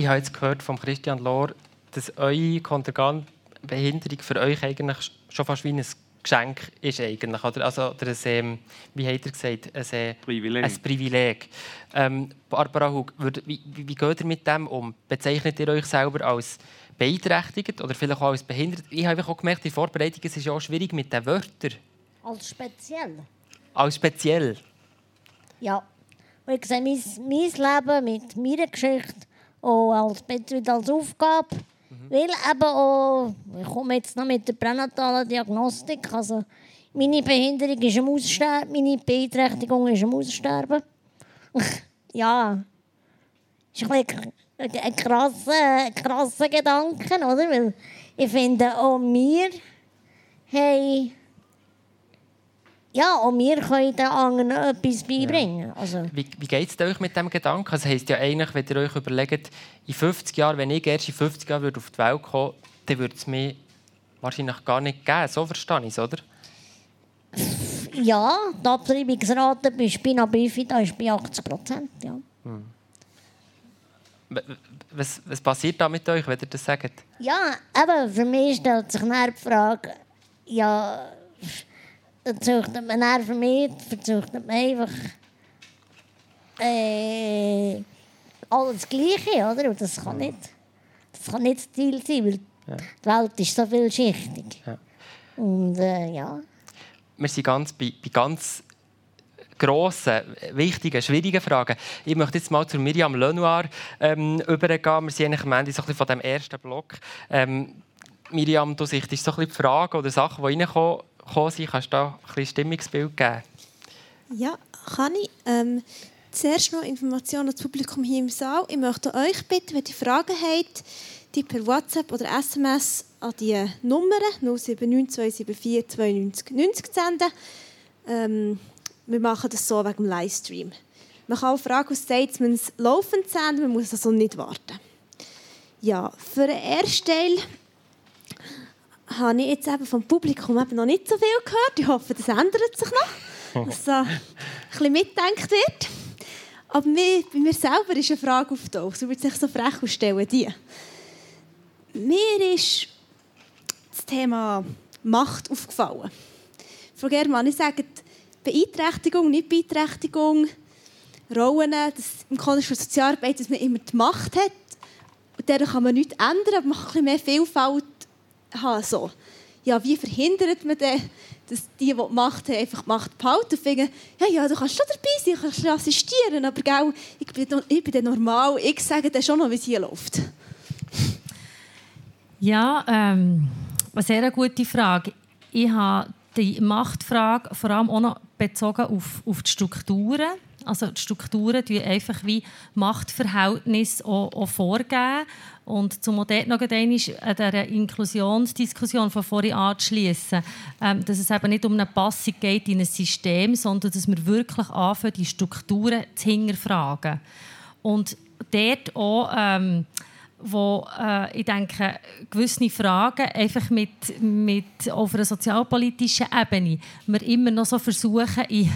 ich habe jetzt gehört von Christian Lohr, dass eure Kontergan-Behinderung für euch eigentlich schon fast wie ein Geschenk ist eigentlich, oder? Also, oder ein, ähm, wie hat er gesagt, ein, äh, Privileg. Ein Privileg. Ähm, Barbara Hug, wie, wie, wie geht ihr mit dem um? Bezeichnet ihr euch selber als beeinträchtigt oder vielleicht auch als behindert? Ich habe auch gemerkt, die Vorbereitung es ist ja auch schwierig mit den Wörtern.
Als speziell?
Als speziell?
Ja. Und ich sehe mein, mein Leben mit meiner Geschichte auch als als Aufgabe. Mhm. Weil eben auch, ich komme jetzt noch mit der pränatalen Diagnostik, also meine Behinderung ist am Aussterben, meine Beeinträchtigung ist am Aussterben. [laughs] ja, ist ein, ein krasser, krasser Gedanke, oder? Weil ich finde, auch wir haben ja, und wir können den anderen etwas beibringen. Ja. Also.
Wie, wie geht es euch mit diesem Gedanken? Das heisst ja eigentlich, wenn ihr euch überlegt, in 50 Jahren, wenn ich erst in 50 Jahren auf die Welt komme, dann würde es mir wahrscheinlich gar nicht geben. So verstehe ich es, oder?
Ja, die Abtreibungsrate bei Spina bifida ist bei 80 Prozent. Ja. Hm.
Was, was passiert da mit euch, wenn ihr das sagt?
Ja, aber für mich stellt sich die Frage, ja, dann züchtet man für mich, verzüchtet man einfach äh, alles Gleiche, oder? Und das kann nicht, das kann nicht das Ziel sein, weil ja. die Welt ist so vielschichtig. Ja. Und äh, ja.
Wir sind ganz bei, bei ganz grossen, wichtigen, schwierigen Fragen. Ich möchte jetzt mal zu Miriam Lenoir ähm, übergehen. Wir sind eigentlich am Ende so ein von dem ersten Block. Ähm, Miriam, du sichtest so ein bisschen die Fragen oder Sachen, die reinkommen gekommen sind. Kannst du da ein Stimmungsbild geben?
Ja, kann ich. Ähm, zuerst noch Informationen ans Publikum hier im Saal. Ich möchte euch bitten, wenn ihr Fragen habt, die per WhatsApp oder SMS an die Nummer 079 92 90 senden. Ähm, wir machen das so wegen dem Livestream. Man kann auch Fragen aus Statements laufend senden, man muss also nicht warten. Ja, für den ersten Teil habe ich jetzt eben vom Publikum eben noch nicht so viel gehört. Ich hoffe, das ändert sich noch, dass so ein bisschen mitdenkt wird. Aber mir, bei mir selber ist eine Frage aufgetaucht. So würde sich so frech ausstellen, die. Mir ist das Thema Macht aufgefallen. Frau Germann, ich sage Beeinträchtigung, nicht Beeinträchtigung, Rollen, dass im Kontext der Sozialarbeit, dass man immer die Macht hat. Und der kann man nichts ändern, aber man kann ein bisschen mehr Vielfalt haben. So. Ja, wie verhindert man denn, dass die, die die Macht haben, einfach die Macht behalten finden, ja, ja, du kannst schon dabei sein, du kannst assistieren, aber gell, ich, bin, ich bin normal, ich sage dir schon noch, wie es hier läuft.
Ja, ähm, eine sehr gute Frage. Ich habe die Machtfrage vor allem auch noch bezogen auf, auf die Strukturen. Also die Strukturen die einfach wie Machtverhältnisse auch, auch vorgeben. Und zum dort noch an dieser Inklusionsdiskussion von vorhin anzuschließen, ähm, dass es eben nicht um eine Passung geht in ein System, sondern dass wir wirklich anfangen, die Strukturen zu hinterfragen. Und dort auch... Ähm, wo äh, ich denke, gewisse Fragen einfach mit, mit auf einer sozialpolitischen Ebene wir immer noch so versuchen, in,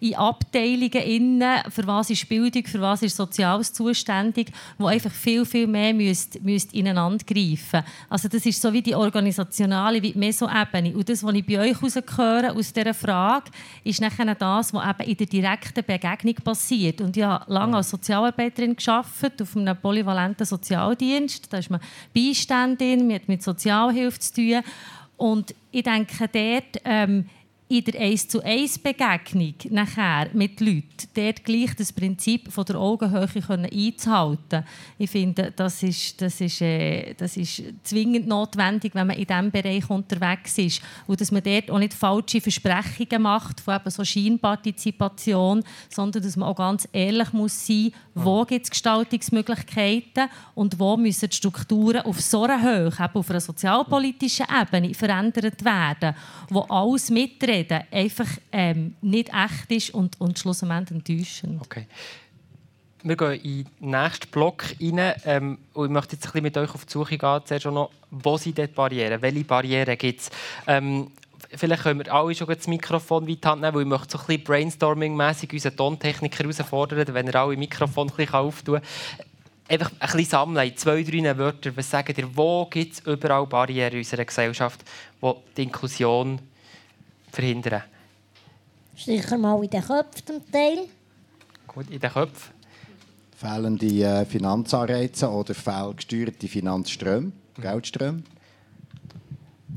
in Abteilungen innen, für was ist Bildung, für was ist Soziales zuständig, wo einfach viel, viel mehr müsst, müsst ineinander greifen Also das ist so wie die organisationale, wie die Meso-Ebene. Und das, was ich bei euch rausgehöre aus dieser Frage, ist nachher das, was eben in der direkten Begegnung passiert. Und ich habe lange als Sozialarbeiterin gearbeitet, auf einem polyvalenten Sozialdienst Dienst, da ist man Beiständin, man hat mit Sozialhilfe zu tun. Und ich denke, dort ähm, in der 1 zu 1 Begegnung nachher mit Leuten, dort gleich das Prinzip von der Augenhöhe können einzuhalten. Ich finde, das ist, das, ist, äh, das ist zwingend notwendig, wenn man in diesem Bereich unterwegs ist. Und dass man dort auch nicht falsche Versprechungen macht von eben so Scheinpartizipation, sondern dass man auch ganz ehrlich muss sein muss, wo gibt es Gestaltungsmöglichkeiten und wo müssen die Strukturen auf so einer Höhe, eben auf einer sozialpolitischen Ebene verändert werden, wo alles mitreden reden einfach ähm, nicht echt ist und, und schlussendlich enttäuschend.
Okay. Wir gehen in den nächsten Block rein. Ähm, und ich möchte jetzt ein bisschen mit euch auf die Suche gehen. Zuerst noch, wo sind dort Barrieren? Welche Barrieren gibt es? Ähm, vielleicht können wir alle schon das Mikrofon weit Hand nehmen, weil ich möchte so ein bisschen brainstorming-mässig unseren Tontechniker herausfordern, wenn er alle Mikrofon ein bisschen auftun kann. Einfach ein bisschen sammeln, in zwei, drei Wörter. Was sagt ihr, wo gibt es überall Barrieren in unserer Gesellschaft, die die Inklusion verhindern?
Sicher mal in den Köpfen zum Teil.
Gut, in den Köpfen.
Fehlende äh, Finanzanreize oder fehlgesteuerte Finanzströme, mhm. Geldströme.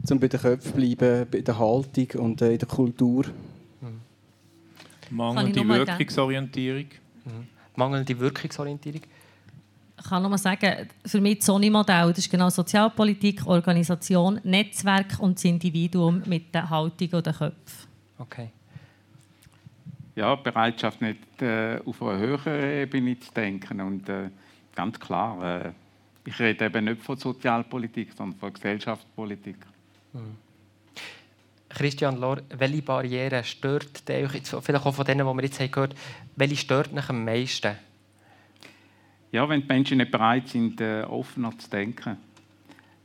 Um bei den Köpfen bleiben, bei der Haltung und äh, in der Kultur.
Mhm. Mangelnde Wirkungsorientierung.
Mhm. Mangelnde Wirkungsorientierung
ich kann nur sagen, für mich das Sony-Modell, das ist genau Sozialpolitik, Organisation, Netzwerk und das Individuum mit der Haltung oder den Köpfen.
Okay.
Ja, Bereitschaft nicht äh, auf einer höheren Ebene zu denken. Und äh, ganz klar, äh, ich rede eben nicht von Sozialpolitik, sondern von Gesellschaftspolitik. Mhm.
Christian Lohr, welche Barriere stört euch, vielleicht auch von denen, die wir jetzt gehört haben, welche stört euch am meisten?
Ja, wenn die Menschen nicht bereit sind, äh, offener zu denken.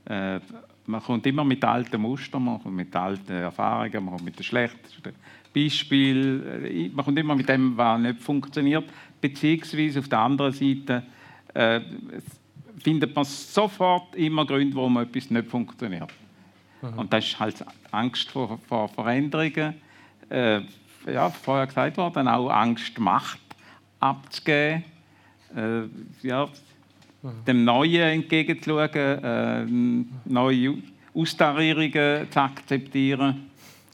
Äh, man kommt immer mit alten Mustern, man kommt mit alten Erfahrungen, man kommt mit den schlechtesten Beispielen, äh, man kommt immer mit dem, was nicht funktioniert. Beziehungsweise auf der anderen Seite äh, findet man sofort immer Gründe, warum etwas nicht funktioniert. Mhm. Und das ist halt Angst vor, vor Veränderungen. Äh, ja, vorher gesagt worden, auch Angst, Macht abzugeben äh, ja, dem Neuen entgegenzuschauen, äh, neue Austarierungen zu akzeptieren.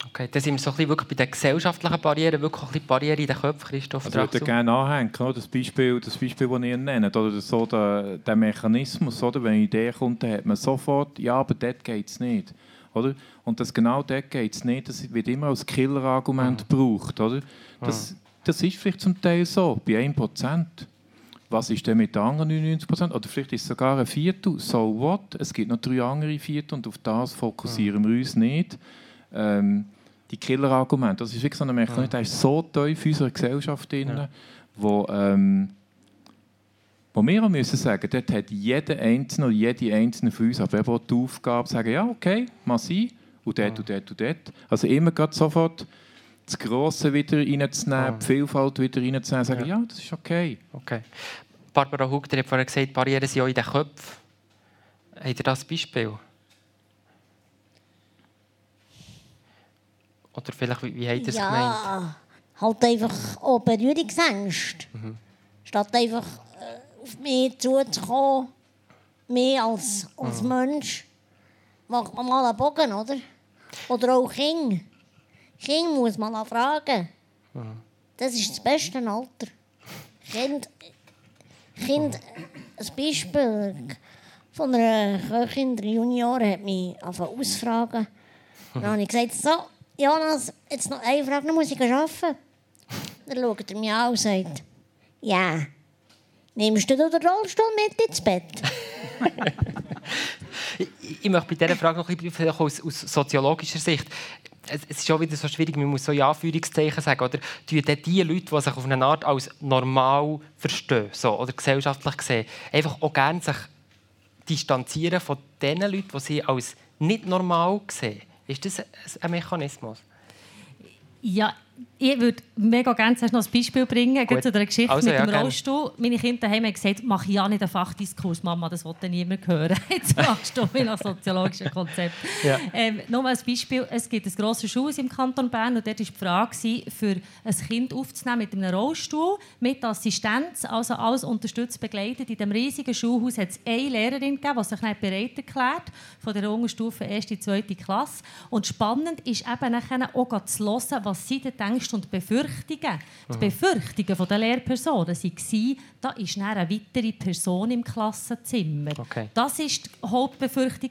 Okay, da sind wir so ein bisschen wirklich bei den gesellschaftlichen Barrieren, wirklich ein bisschen Barrieren in den Köpfen, Christoph.
Also ich würde gerne anhängen, das Beispiel, das Beispiel, das ihr nennt, oder so der, der Mechanismus, oder? wenn eine Idee kommt, dann hat man sofort, ja, aber dort geht es nicht. Oder? Und das genau dort geht es nicht, das wird immer als Killer-Argument mhm. gebraucht. Oder? Das, mhm. das ist vielleicht zum Teil so, bei 1% was ist denn mit den anderen 99 Prozent? Oder vielleicht ist es sogar ein Viertel. So what? Es gibt noch drei andere Viertel und auf das fokussieren ja. wir uns nicht. Ähm, die Killer-Argumente, das ist wirklich so ein Mechanismus, ja. ist so tief in unserer Gesellschaft drin, ja. wo, ähm, wo wir auch müssen sagen, dort hat jeder Einzelne oder jede Einzelne von uns aber die Aufgabe, sagen, ja, okay, mal sein, und dort ja. und dort und dort. Also immer gerade sofort das Grosse wieder reinzunehmen, oh. die Vielfalt wieder reinzunehmen, sagen, ja. ja, das ist okay.
okay. Barbara Hugter hat vorhin gesagt, Barrieren sind auch in den Köpfen. Habt ihr das Beispiel? Oder vielleicht, wie, wie habt ihr es
ja,
gemeint?
halt einfach auch Berührungsängste. Mhm. Statt einfach äh, auf mich zuzukommen, mehr als, als mhm. Mensch, macht man mal einen Bogen, oder? Oder auch Kinder. Kind muss man auch fragen. Das ist das beste Alter. Kind, kind, ein Beispiel von einer Köchin, der Junioren, hat mich ausfragen. Dann habe ich gesagt, so, Jonas, jetzt noch eine Frage, dann muss ich arbeiten. Dann schaut er mich an und sagt, ja, nimmst du den Rollstuhl mit ins Bett? [laughs]
ich, ich möchte bei dieser Frage noch ein bisschen aus, aus soziologischer Sicht es, ist auch wieder so schwierig, man muss so in Anführungszeichen sagen, oder tun die Leute, die sich auf eine Art als normal verstehen, so, oder gesellschaftlich sehen, einfach auch gerne sich distanzieren von den Leuten, die sie als nicht normal sehen. Ist das ein Mechanismus?
Ja, ich würde mega gerne noch ein Beispiel bringen zu der Geschichte also, mit dem ja, Rollstuhl. Meine Kinder haben mir gesagt, mach ja nicht einen Fachdiskurs, Mama, das wollte niemand hören. [laughs] Jetzt machst du mich nach soziologischem Konzept. Ja. Ähm, nur ein Beispiel, es gibt ein grosses Schulhaus im Kanton Bern und dort war die Frage, für ein Kind aufzunehmen mit einem Rollstuhl, mit Assistenz, also alles unterstützt, begleitet. In diesem riesigen Schulhaus hat es eine Lehrerin gegeben, die sich nicht bereit erklärt, von der Unterstufe erste, zweite Klasse. Und spannend ist eben nachher auch zu hören, was sie denn Ängste und Befürchtungen. Die mhm. Befürchtungen der Lehrpersonen waren, da ist eine weitere Person im Klassenzimmer. Okay. Das war die Hauptbefürchtung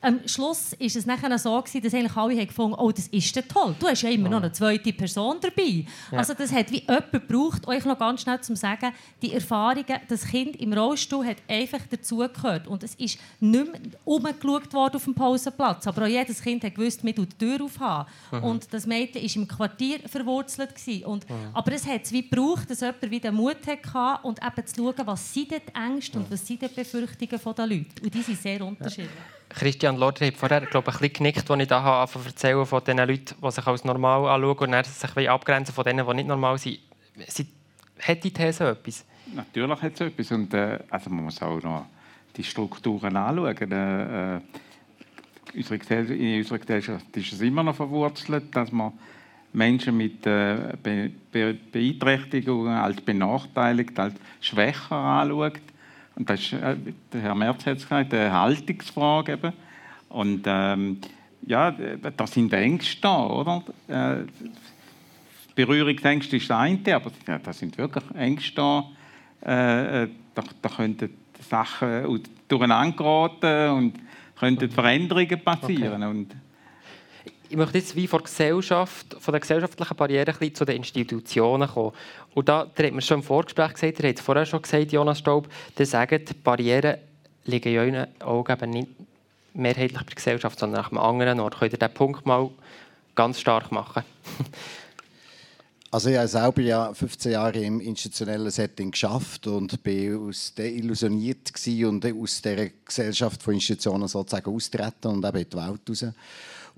am Schluss war es nachher so, gewesen, dass eigentlich alle gefunden haben, oh, das ist ja toll. Du hast ja immer noch eine zweite Person dabei. Ja. Also das hat wie jemand gebraucht, euch noch ganz schnell zu sagen, die Erfahrungen, das Kind im Rollstuhl hat einfach dazugehört. Und es ist nicht mehr umgeschaut worden auf dem Pausenplatz. Aber auch jedes Kind hat gewusst, man die Tür aufhaben. Mhm. Und das Mädchen war im Quartier verwurzelt. Gewesen. Und, mhm. Aber es hat es wie gebraucht, dass jemand wieder Mut hatte und eben zu schauen, was sind die Ängste und was sind die Befürchtungen der Leute. Und die sind sehr unterschiedlich. Ja.
Christian Lorder hat vorher glaube ich, ein bisschen genickt, als ich da habe erzählen von den Leuten, die sich als normal anschauen und sich abgrenzen von denen, die nicht normal sind. Sie, hat die These etwas?
Natürlich hat es etwas. Und, äh, also man muss auch noch die Strukturen anschauen. Äh, äh in unserer Gesellschaft ist es immer noch verwurzelt, dass man Menschen mit äh, Be Be Beeinträchtigungen als benachteiligt, als schwächer anschaut. Und das ist, äh, der Herr Merz hat es gesagt, eine Haltungsfrage eben. Und ähm, ja, da sind Ängste da, oder? Äh, Berührungsängste ist das eine, aber ja, da sind wirklich Ängste da. Äh, äh da, da könnten Sachen durcheinander geraten und könnten Veränderungen passieren. Okay. Und
ich möchte jetzt wie von, Gesellschaft, von der gesellschaftlichen Barriere ein zu den Institutionen kommen. Und da, hat man schon im Vorgespräch gesagt, ihr habt es vorher schon gesagt, Jonas Staub, der sagt, Barrieren liegen in euren Augen eben nicht mehrheitlich bei der Gesellschaft, sondern nach einem anderen Ort. Könnt ihr diesen Punkt mal ganz stark machen? [laughs]
Also ich habe selber ja 15 Jahre im institutionellen Setting geschafft und bin aus deillusioniert und aus dieser Gesellschaft von Institutionen sozusagen austreten und eben in die Welt raus.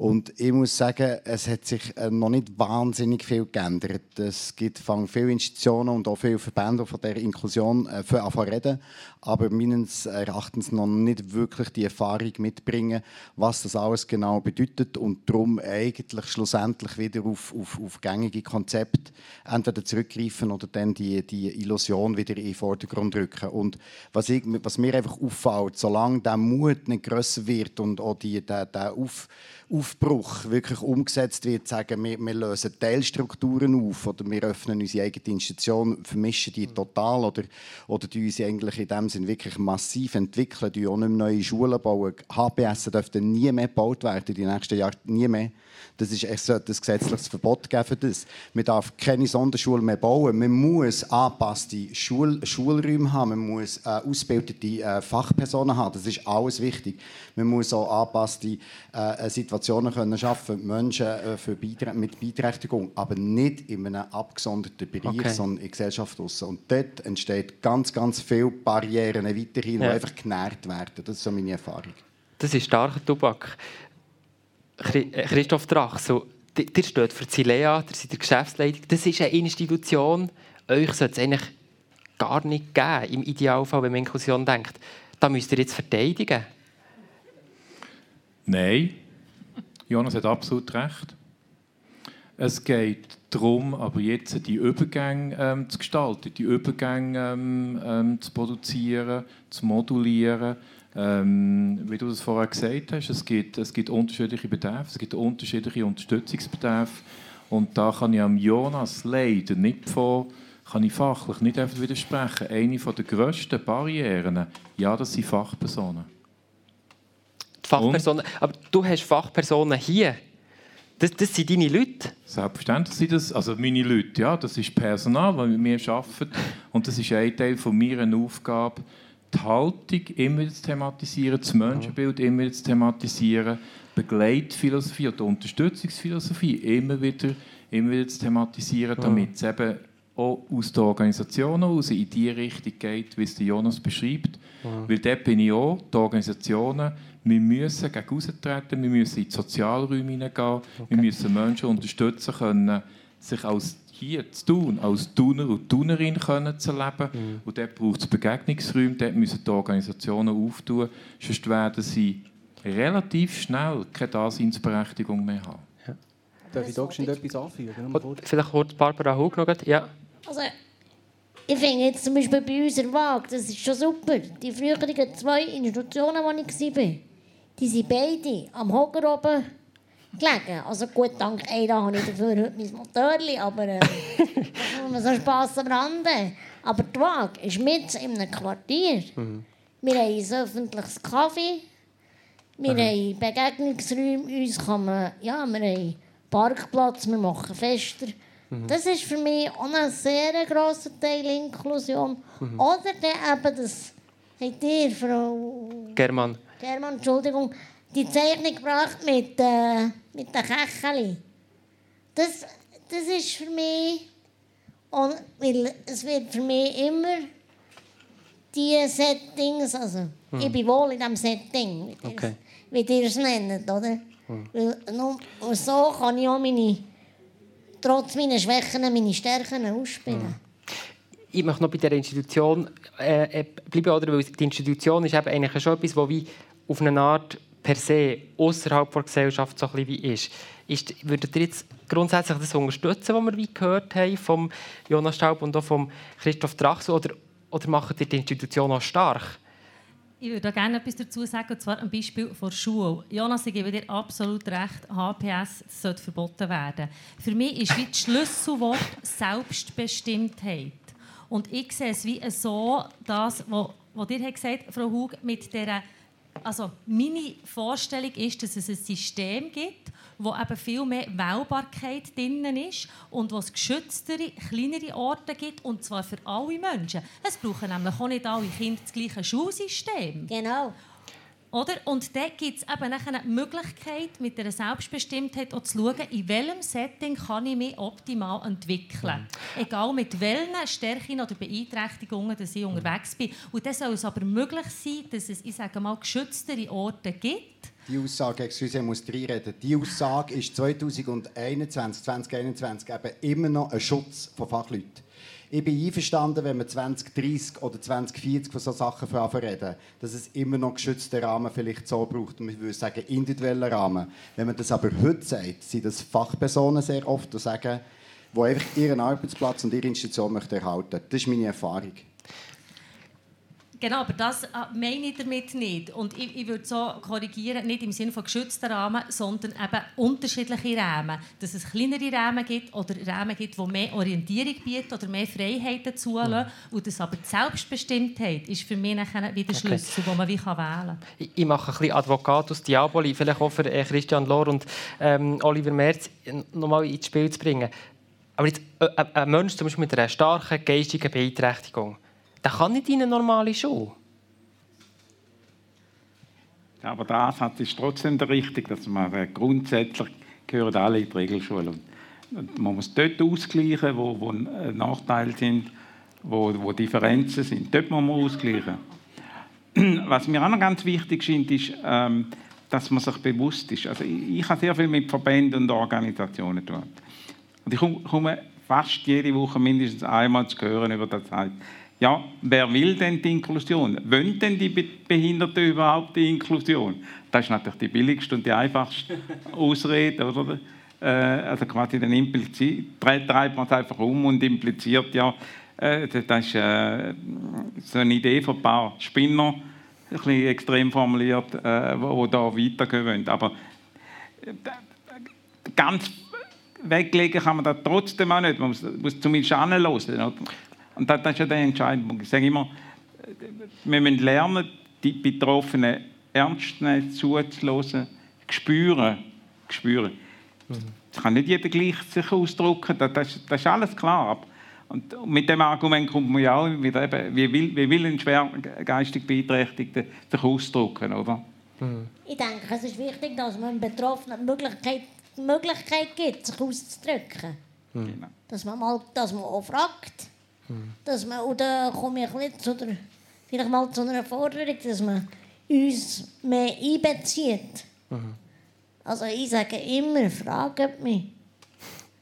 Und ich muss sagen, es hat sich äh, noch nicht wahnsinnig viel geändert. Es gibt viele Institutionen und auch viele Verbände, die von der Inklusion äh, reden, aber meines Erachtens noch nicht wirklich die Erfahrung mitbringen, was das alles genau bedeutet und darum eigentlich schlussendlich wieder auf, auf, auf gängige Konzepte entweder zurückgreifen oder dann die, die Illusion wieder in den Vordergrund rücken. Und was, ich, was mir einfach auffällt, solange der Mut nicht grösser wird und auch die, der, der auf Aufbruch wirklich umgesetzt wird, sagen wir, wir lösen Teilstrukturen auf oder wir öffnen unsere eigene Institution, vermischen die total oder, oder die uns eigentlich in dem Sinn wirklich massiv entwickeln, die auch nicht mehr neue Schulen bauen. HBS dürften nie mehr gebaut werden, die nächsten Jahre nie mehr. Das ist, es sollte ein gesetzliches Verbot geben für das. Man darf keine Sonderschule mehr bauen. Man muss angepasste Schul Schulräume haben. Man muss äh, ausgebildete äh, Fachpersonen haben. Das ist alles wichtig. Man muss auch angepasste äh, Situationen können schaffen, Menschen äh, für Beiträ mit Beeinträchtigung, aber nicht in einem abgesonderten Bereich, okay. sondern in der Gesellschaft draussen. Und dort entsteht ganz, ganz viele Barrieren weiterhin, ja. die einfach genährt werden. Das ist so meine Erfahrung.
Das ist starker Tobak. Äh, Christoph Drach, so, ihr steht für Zilea, ihr seid der Geschäftsleitung. Das ist eine Institution, euch sollte es eigentlich gar nicht geben, im Idealfall, wenn man Inklusion denkt. Da müsst ihr jetzt verteidigen.
Nein, Jonas hat absolut recht. Es geht darum, aber jetzt die Übergänge ähm, zu gestalten, die Übergänge ähm, ähm, zu produzieren, zu modulieren. Ähm, wie du das vorher gesagt hast, es gibt, es gibt unterschiedliche Bedarfe, es gibt unterschiedliche Unterstützungsbedarfe. Und da kann ich am Jonas leider nicht von, kann ich fachlich nicht einfach widersprechen. Eine der grössten Barrieren, ja, das sind Fachpersonen.
Fachpersonen, Und? aber du hast Fachpersonen hier. Das, das sind deine Leute?
Selbstverständlich sind das, also meine Leute, ja, das ist Personal, das mit mir arbeitet. Und das ist ein Teil von meiner Aufgabe, die Haltung immer zu thematisieren, das Menschenbild immer zu thematisieren, Begleitphilosophie oder Unterstützungsphilosophie immer wieder, immer wieder zu thematisieren, damit es eben auch aus der Organisation heraus in die Richtung geht, wie es Jonas beschreibt. Weil dort bin ich auch, die Organisationen, wir müssen gegen treten, wir müssen in die Sozialräume hineingehen, okay. wir müssen Menschen unterstützen können, sich als hier zu tun, als Tuner und Tunerin können zu leben. Mhm. Und dort braucht es Begegnungsräume, dort müssen die Organisationen auftun, sonst werden sie relativ schnell keine Daseinsberechtigung mehr haben. Ja.
Darf ich da schon etwas anfügen?
Vielleicht kurz Barbara Hug noch. Ja.
Also, ich finde jetzt zum Beispiel bei uns in Waag, das ist schon super. Die früheren zwei Institutionen, wo ich war, die sind beide am Hocker oben gelegen. Also gut, dank einer habe ich dafür heute mein Motorli, aber [laughs] äh, das so Spass am Rande. Aber die Waag ist mit in einem Quartier. Mhm. Wir haben ein öffentliches Kaffee. Wir Aha. haben Begegnungsräume. Uns kann man, ja, wir haben Parkplatz, wir machen Fester. Mhm. Das ist für mich auch ein sehr grosser Teil Inklusion. Mhm. Oder eben das, habt ihr, Frau...
German.
German, Entschuldigung, die Zeichnung gebracht mit, äh, mit den Kecheli. Das, das ist für mich... Und, weil es wird für mich immer die Settings, also mhm. ich bin wohl in diesem Setting, wie ihr es nennt, oder? Mhm. Weil nur so kann ich auch meine trotz meiner Schwächen meine Stärken ausspielen.
Ich möchte noch bei der Institution äh, äh, bleiben, oder? weil die Institution ist eben eigentlich schon etwas, das wie auf eine Art per se außerhalb der Gesellschaft so ein bisschen ist. ist. Würdet ihr jetzt grundsätzlich das unterstützen, was wir wie gehört haben vom Jonas Staub und auch vom Christoph Drachs, oder, oder macht ihr die Institution auch stark?
Ich würde gerne etwas dazu sagen, und zwar am Beispiel der Schule. Jonas, ich gebe dir absolut recht, HPS sollte verboten werden. Für mich ist wie das Schlüsselwort Selbstbestimmtheit. Und ich sehe es wie so, das, was ihr gesagt habt, Frau Hug, mit dieser also meine Vorstellung ist, dass es ein System gibt, wo eben viel mehr Wählbarkeit drin ist und wo es geschütztere, kleinere Orte gibt, und zwar für alle Menschen. Es brauchen nämlich auch nicht alle Kinder das gleiche Schulsystem.
Genau.
Oder? Und da gibt es eben eine Möglichkeit, mit der Selbstbestimmtheit auch zu schauen, in welchem Setting kann ich mich optimal entwickeln. Mhm. Egal mit welchen Stärken oder Beeinträchtigungen dass ich unterwegs bin. Und dann soll es aber möglich sein, dass es, ich sage mal, geschütztere Orte gibt.
Die Aussage, excuse, ich muss reinreden, die Aussage ist 2021, 2021 eben immer noch ein Schutz von Fachleuten. Ich bin einverstanden, wenn wir 2030 oder 2040 von solchen Sachen reden, dass es immer noch geschützte Rahmen vielleicht so braucht. Und ich würde sagen, individuelle Rahmen. Wenn man das aber heute sagt, sind das Fachpersonen sehr oft, die sagen, die einfach ihren Arbeitsplatz und ihre Institution möchten erhalten. Das ist meine Erfahrung.
Genau, aber das äh, meine ich damit nicht. Und ich, ich würde so korrigieren, nicht im Sinne von geschützten Rahmen, sondern eben unterschiedliche Rahmen. Dass es kleinere Rahmen gibt oder Rahmen gibt, die mehr Orientierung bieten oder mehr Freiheiten zulassen. Mhm. Und das aber die Selbstbestimmtheit ist für mich nachher wieder Schlüssel, okay. den man wie wählen kann.
Ich, ich mache ein bisschen Advocatus Diaboli, vielleicht auch für äh, Christian Lohr und ähm, Oliver Merz nochmal ins Spiel zu bringen. Aber jetzt, äh, äh ein Mensch zum Beispiel mit einer starken geistigen Beeinträchtigung, der kann nicht in eine normale Schule.
Aber der Ansatz ist trotzdem der richtige, dass man äh, grundsätzlich gehören alle in die Regelschule. Und man muss dort ausgleichen, wo, wo Nachteile sind, wo, wo Differenzen sind. Dort muss man ausgleichen. [clears throat] Was mir auch noch ganz wichtig scheint, ist, ähm, dass man sich bewusst ist. Also ich, ich habe sehr viel mit Verbänden und Organisationen zu tun. Und ich komme fast jede Woche mindestens einmal zu hören über das ja, wer will denn die Inklusion? Wollen denn die Behinderten überhaupt die Inklusion? Das ist natürlich die billigste und die einfachste [laughs] Ausrede, oder? Äh, also quasi dann impliziert, treibt man es einfach um und impliziert, ja, äh, das ist äh, so eine Idee von ein paar Spinner, ein bisschen extrem formuliert, äh, wo, wo da weitergehen wollen. Aber äh, ganz weglegen kann man das trotzdem auch nicht. Man muss, muss zumindest anhören. Und das, das ist ja der entscheidende Punkt. Ich sage immer, wir müssen lernen, die Betroffenen ernst nehmen, zuzuhören, spüren, spüren. Es kann nicht jeder gleich sich ausdrücken, das, das, das ist alles klar. Und mit dem Argument kommt man ja auch wieder eben, wie will, wie will ein schwer geistig Beeinträchtigter sich ausdrücken, oder?
Mhm. Ich denke, es ist wichtig, dass man Betroffenen die Möglichkeit, die Möglichkeit gibt, sich auszudrücken. Mhm. Dass man mal dass man auch fragt. Mhm. Dass man, und dann komme ich ein zu der, vielleicht mal zu einer Forderung, dass man uns mehr einbezieht. Mhm. Also ich sage immer, fragt mich.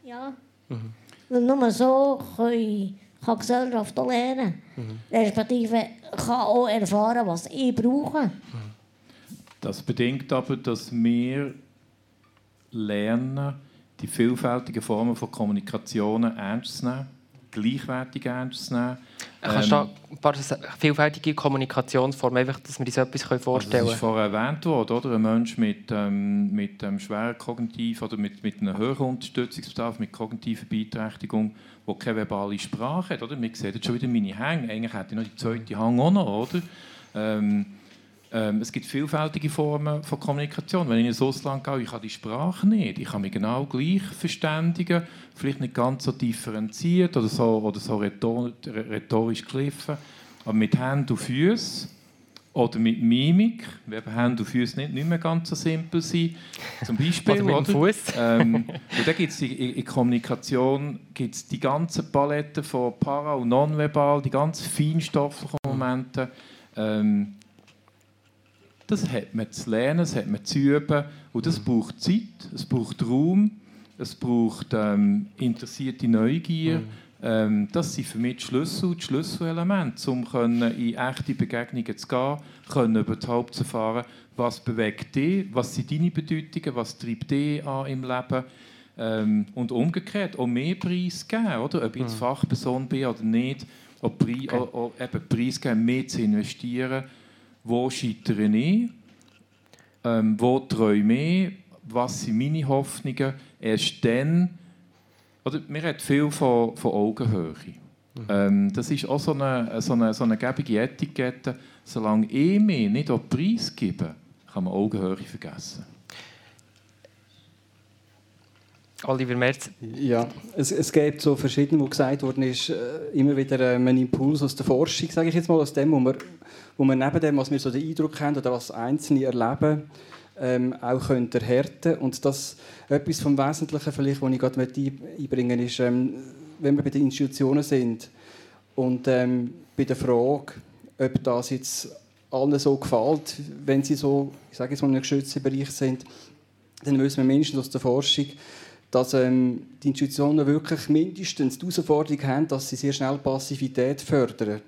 Ja. Mhm. Weil nur so kann, kann Gesellschaft auch lernen. Mhm. Respektive kann auch erfahren, was ich brauche. Mhm.
Das bedingt aber, dass wir lernen, die vielfältigen Formen von Kommunikation ernst zu nehmen, gleichwertig ernst nehmen.
Kannst ähm, du ein paar vielfältige Kommunikationsformen, einfach, dass wir uns etwas vorstellen können?
Also das ist vorher erwähnt worden, oder? Ein Mensch mit, ähm, mit ähm, schweren kognitiv oder mit, mit einem höheren Unterstützungsbedarf, mit kognitiver Beeinträchtigung, der keine verbale Sprache hat, oder? Wir sehen jetzt schon wieder meine Hänge. Eigentlich hätte ich noch die zweite Hang auch noch, oder? Ähm, ähm, es gibt vielfältige Formen von Kommunikation. Wenn ich ins Ausland gehe, ich habe die Sprache nicht. Ich kann mich genau gleich verständigen, vielleicht nicht ganz so differenziert oder so, oder so rhetorisch gegriffen, aber mit Händen und Füßen oder mit Mimik, weil Hände und Füße nicht, nicht mehr ganz so simpel sind. Zum [laughs] Beispiel.
oder mit dem Fuß.
Ähm, [laughs] und da gibt's in, in Kommunikation gibt's die ganze Palette von para- und nonverbal, die ganz feinstofflichen Momente. Ähm, das hat man zu lernen, das hat man zu üben. Und das braucht Zeit, es braucht Raum, es braucht ähm, interessierte Neugier. Mhm. Ähm, das sind für mich die Schlüssel, die Schlüsselelemente, um in echte Begegnungen zu gehen, können überhaupt zu erfahren, was bewegt dich, was sind deine Bedeutungen, was treibt dich an im Leben. Ähm, und umgekehrt auch mehr Preis geben, oder? ob ich jetzt mhm. Fachperson bin oder nicht, auch, Preis, okay. auch, auch eben Preis geben, mehr zu investieren wo scheitere ich, ähm, wo träume ich, was sind meine Hoffnungen. Erst dann, oder, wir reden viel von, von Augenhöhe. Mhm. Ähm, das ist auch so eine, so eine, so eine gebige Etikette. Solange ich mich nicht auf Preis gebe, kann man Augenhöhe vergessen.
Oliver Merz.
Ja, es, es gibt so verschiedene, wo gesagt worden ist, äh, immer wieder ähm, ein Impuls aus der Forschung, sage ich jetzt mal, aus dem, wo wir, wo wir neben dem, was wir so den Eindruck haben oder was Einzelne erleben, ähm, auch können erhärten Und das, etwas vom Wesentlichen, vielleicht, was ich gerade einbringen ist, ähm, wenn wir bei den Institutionen sind und ähm, bei der Frage, ob das jetzt allen so gefällt, wenn sie so, ich sage jetzt mal, in einem geschützten Bereich sind, dann wissen wir mindestens aus der Forschung, dass ähm, die Institutionen wirklich mindestens die Herausforderung haben, dass sie sehr schnell Passivität fördern.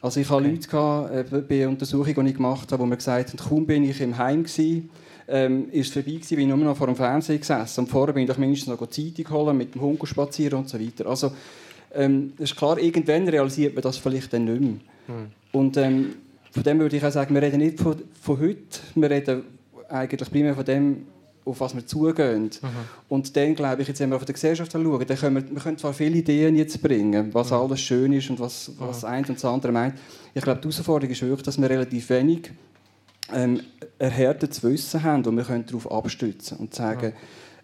Also ich hatte okay. Leute gehabt, äh, bei Untersuchungen, die ich gemacht habe, wo mir gesagt haben, kaum bin ich im Heim gewesen, ähm, ist es vorbei gewesen, bin ich nur noch vor dem Fernseher gesessen. Und vorher bin ich doch mindestens noch Zeitung holen, mit dem Hund spazieren und so weiter. Also ähm, ist klar, irgendwann realisiert man das vielleicht dann nicht mehr. Hm. Und ähm, von dem würde ich auch sagen, wir reden nicht von, von heute, wir reden eigentlich primär von dem, auf was wir zugehen. Mhm. Und dann, glaube ich, jetzt wenn wir auf die Gesellschaft schauen, dann können wir, wir können zwar viele Ideen jetzt bringen, was mhm. alles schön ist und was, was mhm. eins und das andere meint. Ich glaube, die Herausforderung ist wirklich, dass wir relativ wenig ähm, erhärtetes Wissen haben und wir können darauf abstützen und sagen,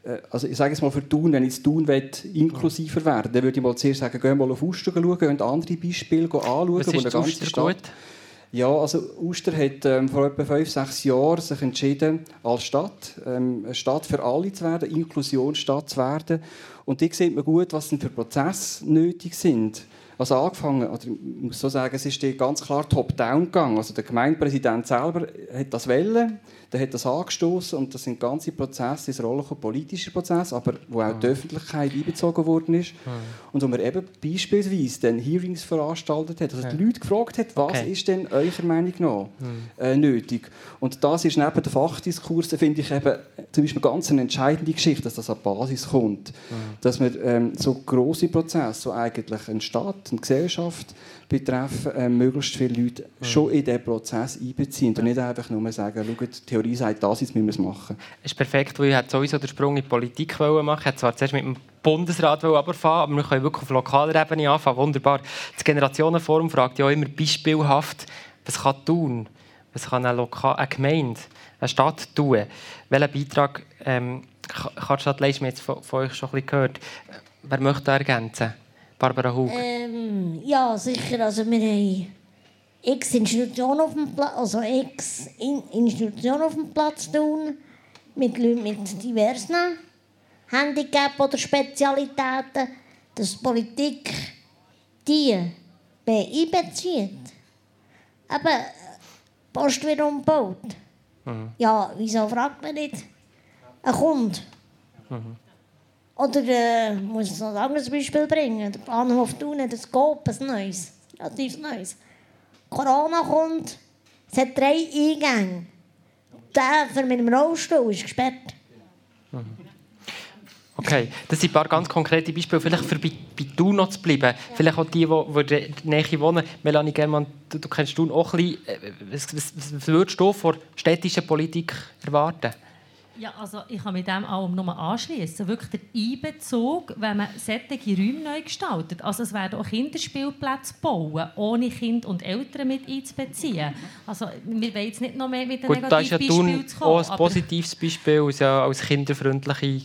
äh, also ich sage es mal für Tun, wenn ich Tun will, inklusiver werden dann würde ich mal zuerst sagen, gehen mal auf Uster schauen, und andere Beispiele anschauen,
was wo eine ganze Stadt... Gut?
Ja, also Uster hat ähm, vor etwa fünf, sechs Jahren sich entschieden, als Stadt, ähm, eine Stadt für alle zu werden, Inklusionsstadt zu werden. Und die sieht man gut, was denn für Prozesse nötig sind. Also angefangen, oder ich muss so sagen, es ist ganz klar top-down gegangen. Also der Gemeindepräsident selber hat das wollen der hat das angestoßen und das sind ganze Prozesse, das Rolle von politischen Prozessen, aber wo auch die Öffentlichkeit einbezogen worden ist. Und wo man eben beispielsweise dann Hearings veranstaltet hat, also die Leute gefragt hat, was okay. ist denn eurer Meinung nach äh, nötig? Und das ist neben den Fachdiskursen, finde ich eben zum Beispiel ganz eine entscheidende Geschichte, dass das an die Basis kommt, dass man ähm, so große Prozesse, so eigentlich eine Stadt, eine Gesellschaft betreffen, äh, möglichst viele Leute mhm. schon in diesen Prozess einbeziehen und nicht einfach nur sagen, schau, die Theorie sagt das, jetzt müssen wir es machen.
Das ist perfekt, weil ich sowieso den Sprung in die Politik machen Ich wollte zwar zuerst mit dem Bundesrat anfangen, aber wir können wirklich auf lokaler Ebene anfangen. Wunderbar. Das Generationenforum fragt ja immer beispielhaft, was kann tun? Was kann eine, Lokal eine Gemeinde, eine Stadt tun? Welchen Beitrag ähm, Karstadt Leist, wir jetzt von, von, euch schon ein bisschen gehört. Wer möchte da ergänzen? Barbara Hug.
Ähm, ja, sicher. Also wir haben x Institutionen auf dem Platz, also x Institutionen auf dem Platz tun mit Leuten mit diversen Handicap oder Spezialitäten, dass die Politik die einbezieht. Eben, Post wird umgebaut. Mhm. Ja, wieso fragt man nicht? Ein Kunde. Mhm. Oder äh, muss ich noch ein anderes Beispiel bringen? Der Bahnhof Thun hat ein Coop, ein neues, relativ neues. Corona kommt, es hat drei Eingänge. Der für mit dem Rollstuhl ist gesperrt.
Mhm. Okay, das sind ein paar ganz konkrete Beispiele. Vielleicht für bei, bei Thun noch zu bleiben. Ja. Vielleicht auch die, die, in der Nähe wohnen. Melanie Germann, du, du kennst Thun auch ein bisschen. Äh, was, was, was würdest du von städtischer Politik erwarten?
Ja, also ich kann mit dem auch nur anschließen. Wirklich der Einbezug, wenn man solche Räume neu gestaltet. Also es werden auch Kinderspielplätze bauen, ohne Kind und Eltern mit einzubeziehen. Also wir wollen jetzt nicht noch mehr mit den Negativbeispielen
zu kommen. Auch ein positives Beispiel als, als kinderfreundliche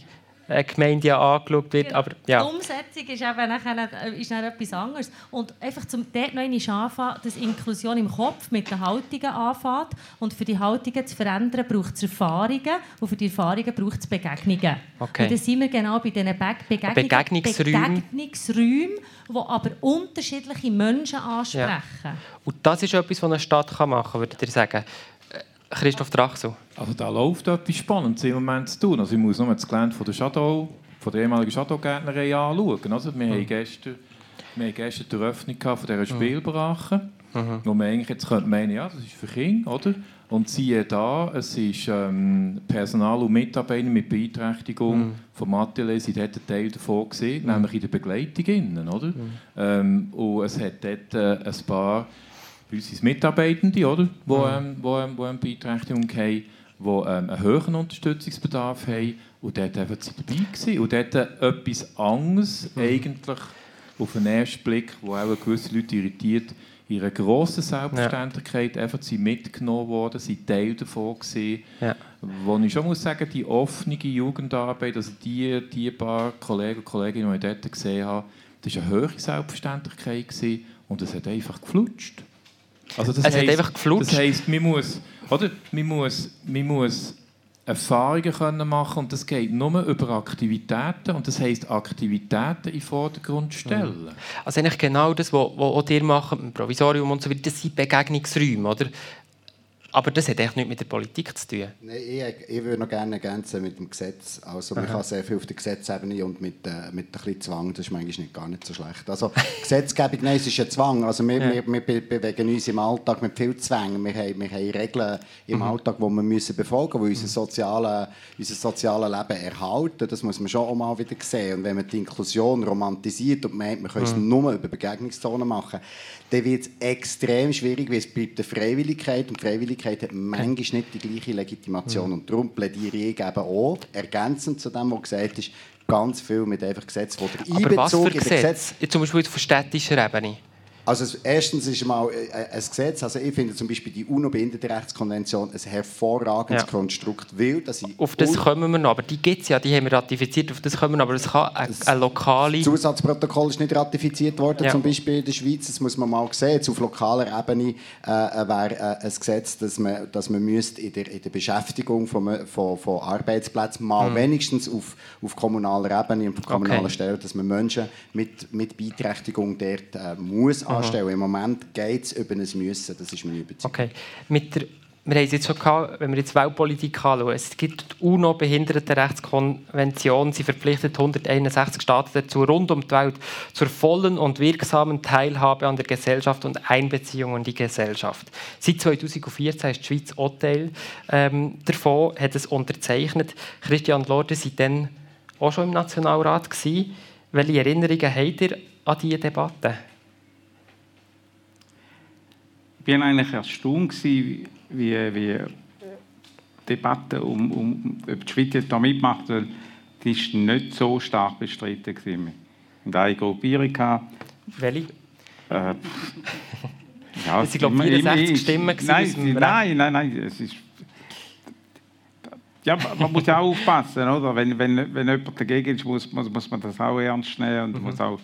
Gemeinde angeschaut wird.
Genau.
Aber, ja.
Die Umsetzung ist, eben nachher, äh, ist dann etwas anderes. Und einfach zum dort noch einmal anfangen, dass Inklusion im Kopf mit den Haltungen anfängt. Und für die Haltungen zu verändern, braucht es Erfahrungen. Und für die Erfahrungen braucht es Begegnungen. Okay. Und dann sind wir genau bei diesen Be Begegnungen,
Begegnungsräumen,
Begegnungsräumen, die aber unterschiedliche Menschen ansprechen. Ja.
Und das ist etwas, was eine Stadt machen kann, würde ich sagen. Christoph Drachsel.
Also da läuft etwas Spannendes im Moment zu tun. Also ich muss nur das Gelände von der Shadow, von der ehemaligen Shadow-Gärtnerei anschauen. Also wir, mhm. haben gestern, wir haben gestern die Eröffnung von dieser mhm. Spielbrache, mhm. wo man eigentlich jetzt könnte meinen, ja, das ist für Kinder, oder? Und siehe da, es ist ähm, Personal und Mitarbeiter mit Beeinträchtigung mhm. vom Atelier sind dort ein Teil davon gesehen, mhm. nämlich in der Begleitung innen, oder? Mhm. Ähm, und es hat dort äh, ein paar bei uns sind Mitarbeitende, oder? Die, mhm. ähm, wo, ähm, wo eine Beeinträchtigung haben, die ähm, einen höheren Unterstützungsbedarf haben. Und dort waren sie dabei. Gewesen. Und dort etwas anderes, mhm. eigentlich auf den ersten Blick, wo auch gewisse Leute irritiert, ihre grossen Selbstverständlichkeit ja. einfach sind mitgenommen worden, sind Teil davon gewesen. Ja. Wo ich schon muss sagen, die offene Jugendarbeit, also die, die paar Kollegen und Kolleginnen, die ich dort gesehen habe, das war eine höhere Selbstverständlichkeit gewesen, und es hat einfach geflutscht.
Also das es heisst, hat einfach geflutscht.
Das heisst, man muss, oder? Man muss, man muss Erfahrungen können machen und das geht nur über Aktivitäten und das heisst Aktivitäten in den Vordergrund stellen. Mhm.
Also eigentlich genau das, was, was ihr macht, im Provisorium und so weiter, das sind Begegnungsräume, oder? Aber das hat echt nichts mit der Politik zu tun.
Nein, ich, ich würde noch gerne ergänzen mit dem Gesetz. Also man Aha. kann sehr viel auf der Gesetzebene und mit, äh, mit ein bisschen Zwang, das ist manchmal nicht, gar nicht so schlecht. Also Gesetzgebung, [laughs] nein, es ist ein Zwang. Also wir, ja. wir, wir bewegen uns im Alltag mit viel Zwang. Wir haben, wir haben Regeln im mhm. Alltag, die wir müssen befolgen müssen, die unser, mhm. soziale, unser soziales Leben erhalten. Das muss man schon auch mal wieder sehen. Und wenn man die Inklusion romantisiert und meint, man kann es mhm. nur über Begegnungszonen machen, dann wird es extrem schwierig, weil es bleibt eine Freiwilligkeit und Freiwilligkeit hat manchmal nicht die gleiche Legitimation. Mhm. Und darum plädiere ich eben auch, ergänzend zu dem, was gesagt ist, ganz viel mit einfach Gesetzen,
wo der Aber was für Gesetz? Gesetz? Zum Beispiel auf städtischer Ebene?
Also erstens ist mal äh, äh, ein Gesetz, also ich finde zum Beispiel die UNO-Behindertenrechtskonvention ein hervorragendes ja. Konstrukt, weil dass
Auf das kommen wir noch, aber die gibt es ja, die haben wir ratifiziert, auf das kommen wir noch, aber es kann eine, eine lokale...
Das Zusatzprotokoll ist nicht ratifiziert worden, ja. zum Beispiel in der Schweiz, das muss man mal sehen. Jetzt auf lokaler Ebene äh, äh wäre äh, ein Gesetz, dass man, dass man müsste in, der, in der Beschäftigung von, von, von Arbeitsplätzen mal mhm. wenigstens auf, auf kommunaler Ebene und auf kommunaler okay. Stelle, dass man Menschen mit, mit Beeinträchtigung dort äh, muss anstellen. Im Moment geht es über ein Müssen, das ist meine Überzeugung.
Okay. Mit der, wir haben es jetzt schon gehabt, wenn wir jetzt Weltpolitik anschauen, es gibt die UNO-Behindertenrechtskonvention, sie verpflichtet 161 Staaten dazu, rund um die Welt zur vollen und wirksamen Teilhabe an der Gesellschaft und Einbeziehung in die Gesellschaft. Seit 2014 ist die Schweiz auch ähm, davon, hat es unterzeichnet. Christian Lorde war dann auch schon im Nationalrat. Gewesen. Welche Erinnerungen habt ihr an diese Debatte?
Ich war eigentlich erstaunt, wie, wie die Debatte um, um ob die Schweiz da mitmacht, weil die ist nicht so stark bestritten gewesen. Hatten eine Gruppierung.
Welche?
Äh, [laughs]
ja, es waren, glaube ich, 64 Stimmen.
Nein, nein, nein, nein, es ist ja, man muss ja auch aufpassen, oder? Wenn, wenn, wenn jemand dagegen ist, muss, muss, muss man das auch ernst nehmen und mhm. muss auch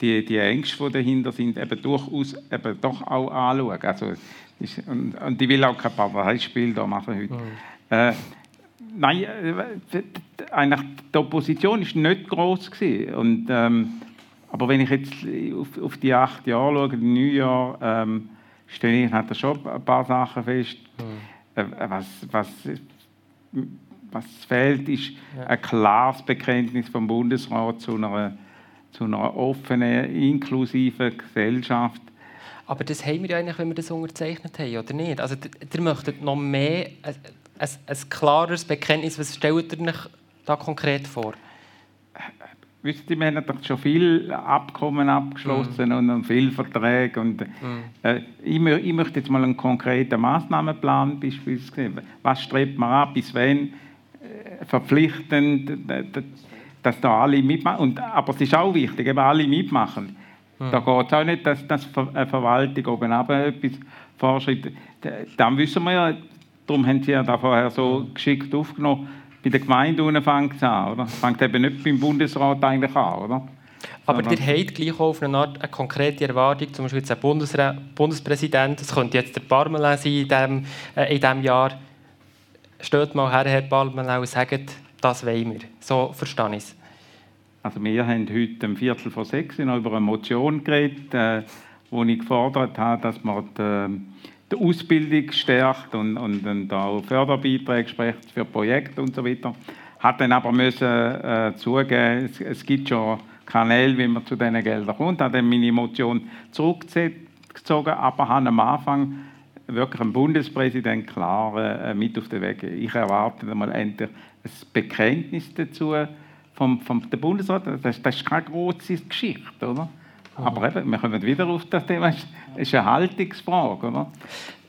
die, die Ängste, die dahinter sind, eben durchaus eben doch auch anschauen. Also, ist, und, und ich will auch kein Parteispiel da machen heute. Mhm. Äh, nein, äh, eigentlich die Opposition war nicht groß gewesen. und ähm, aber wenn ich jetzt auf, auf die acht Jahre schaue, die neun Jahre, ähm, stelle ich halt schon ein paar Sachen fest. Mhm. Äh, was, was, was fehlt, ist ein klares Bekenntnis vom Bundesrat zu einer, zu einer offenen, inklusiven Gesellschaft.
Aber das haben wir ja eigentlich, wenn wir das unterzeichnet haben, oder nicht? Also, ihr möchtet noch mehr, ein, ein, ein klares Bekenntnis. Was stellt ihr euch da konkret vor?
Wisst ihr, wir haben doch schon viele Abkommen abgeschlossen mm. und viele Verträge. Und, mm. äh, ich, ich, möchte jetzt mal einen konkreten Maßnahmenplan beispielsweise Was strebt man ab, bis wann äh, verpflichtend, dass da alle mitmachen. Und, aber es ist auch wichtig, eben alle mitmachen. Mm. Da geht es auch nicht, dass, dass eine Verwaltung oben etwas vorschreibt. Dann wissen wir ja, darum haben Sie ja da vorher so geschickt aufgenommen, bei der Gemeinde fängt es an, oder? fängt eben nicht beim Bundesrat eigentlich an, oder?
Aber ihr habt gleich auf eine Art eine konkrete Erwartung, zum Beispiel jetzt ein Bundespräsident, das könnte jetzt der Parmelin sein in diesem, äh, in Jahr. Steht mal her, Herr Parmelin, und sagt, das wollen wir. So verstehe ich es.
Also wir haben heute um Viertel vor sechs über eine Motion geredet, äh, wo ich gefordert habe, dass man die, die Ausbildung stärkt und, und, und auch Förderbeiträge spricht für Projekte und so weiter. Hat dann aber müssen äh, zugeben, es, es, gibt schon Kanäle, wie man zu diesen Geldern kommt. Hat dann meine Motion zurückgezogen, aber habe am Anfang wirklich einen Bundespräsident klar äh, mit auf den Weg. Ich erwarte mal endlich ein Bekenntnis dazu vom, vom der Bundesrat. Das, das ist keine große Geschichte, oder? Aber eben, wir kommen wieder auf das Thema, es ist eine Haltungsfrage. Oder?